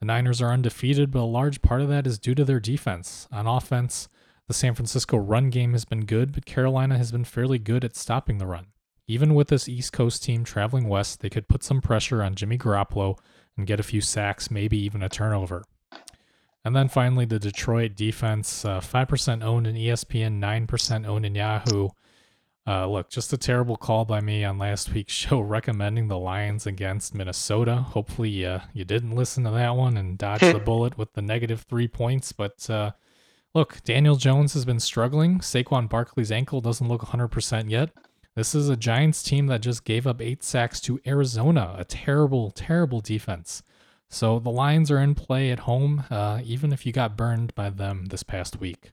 The Niners are undefeated, but a large part of that is due to their defense. On offense, the San Francisco run game has been good, but Carolina has been fairly good at stopping the run. Even with this East Coast team traveling west, they could put some pressure on Jimmy Garoppolo and get a few sacks, maybe even a turnover. And then finally, the Detroit defense, uh, 5% owned in ESPN, 9% owned in Yahoo. Uh, look, just a terrible call by me on last week's show recommending the Lions against Minnesota. Hopefully, uh, you didn't listen to that one and dodge the bullet with the negative three points. But uh, Look, Daniel Jones has been struggling. Saquon Barkley's ankle doesn't look 100% yet. This is a Giants team that just gave up eight sacks to Arizona, a terrible, terrible defense. So the Lions are in play at home, uh, even if you got burned by them this past week.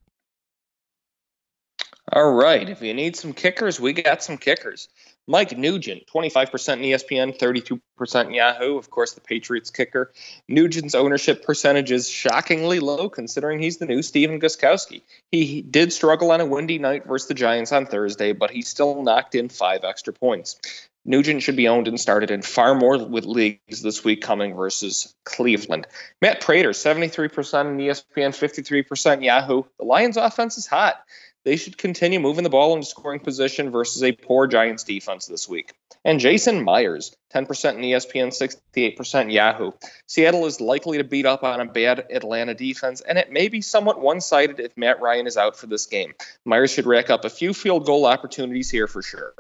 All right. If you need some kickers, we got some kickers. Mike Nugent, 25% in ESPN, 32% in Yahoo. Of course, the Patriots kicker. Nugent's ownership percentage is shockingly low considering he's the new Stephen Gostkowski. He did struggle on a windy night versus the Giants on Thursday, but he still knocked in five extra points. Nugent should be owned and started in far more with leagues this week coming versus Cleveland. Matt Prater, 73% in ESPN, 53% Yahoo. The Lions offense is hot they should continue moving the ball into scoring position versus a poor Giants defense this week. And Jason Myers, 10% in ESPN, 68% Yahoo. Seattle is likely to beat up on a bad Atlanta defense, and it may be somewhat one sided if Matt Ryan is out for this game. Myers should rack up a few field goal opportunities here for sure.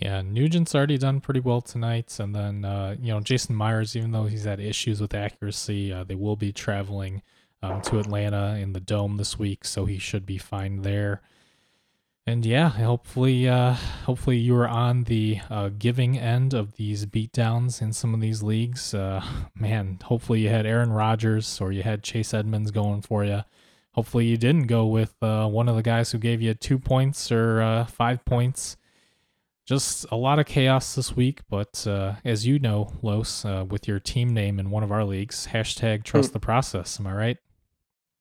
Yeah, Nugent's already done pretty well tonight. And then, uh, you know, Jason Myers, even though he's had issues with accuracy, uh, they will be traveling um, to Atlanta in the dome this week, so he should be fine there. And yeah, hopefully, uh, hopefully you are on the uh, giving end of these beatdowns in some of these leagues. Uh, man, hopefully you had Aaron Rodgers or you had Chase Edmonds going for you. Hopefully you didn't go with uh, one of the guys who gave you two points or uh, five points. Just a lot of chaos this week, but uh, as you know, Los, with your team name in one of our leagues, hashtag trust hmm. the process. Am I right?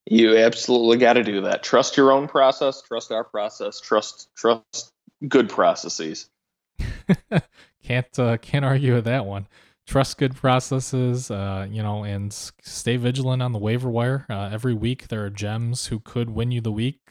You absolutely got to do that. Trust your own process. Trust our process. Trust trust good processes. can't uh, can't argue with that one. Trust good processes, uh, you know, and stay vigilant on the waiver wire. Uh, every week there are gems who could win you the week,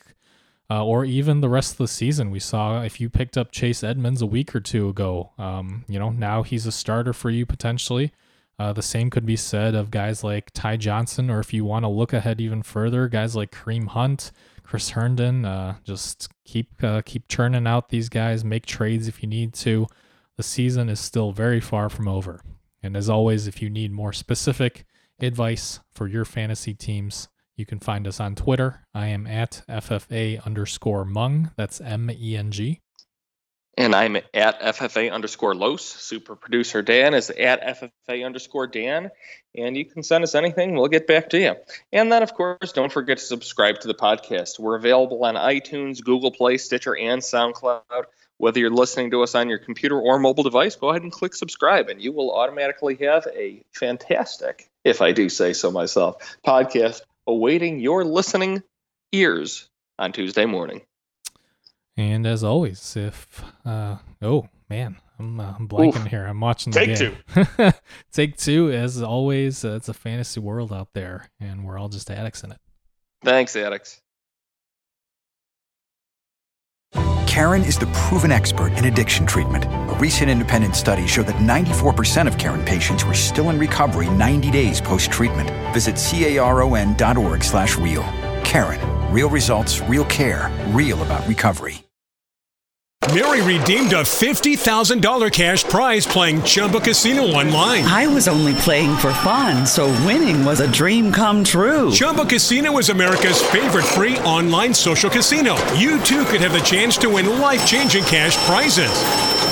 uh, or even the rest of the season. We saw if you picked up Chase Edmonds a week or two ago, um, you know, now he's a starter for you potentially. Uh, the same could be said of guys like Ty Johnson, or if you want to look ahead even further, guys like Kareem Hunt, Chris Herndon. Uh, just keep uh, keep churning out these guys. Make trades if you need to. The season is still very far from over. And as always, if you need more specific advice for your fantasy teams, you can find us on Twitter. I am at FFA underscore Meng. That's M E N G. And I'm at FFA underscore Los. Super producer Dan is at FFA underscore Dan. And you can send us anything. We'll get back to you. And then, of course, don't forget to subscribe to the podcast. We're available on iTunes, Google Play, Stitcher, and SoundCloud. Whether you're listening to us on your computer or mobile device, go ahead and click subscribe, and you will automatically have a fantastic, if I do say so myself, podcast awaiting your listening ears on Tuesday morning. And as always, if uh oh man, I'm uh, I'm blanking Oof. here. I'm watching the Take game. two. Take two. As always, uh, it's a fantasy world out there, and we're all just addicts in it. Thanks, addicts. Caron is the proven expert in addiction treatment. A recent independent study showed that 94% of Caron patients were still in recovery 90 days post-treatment. Visit caron.org slash real. Caron, real results, real care, real about recovery. Mary redeemed a $50,000 cash prize playing Chumba Casino online. I was only playing for fun, so winning was a dream come true. Chumba Casino is America's favorite free online social casino. You too could have the chance to win life changing cash prizes.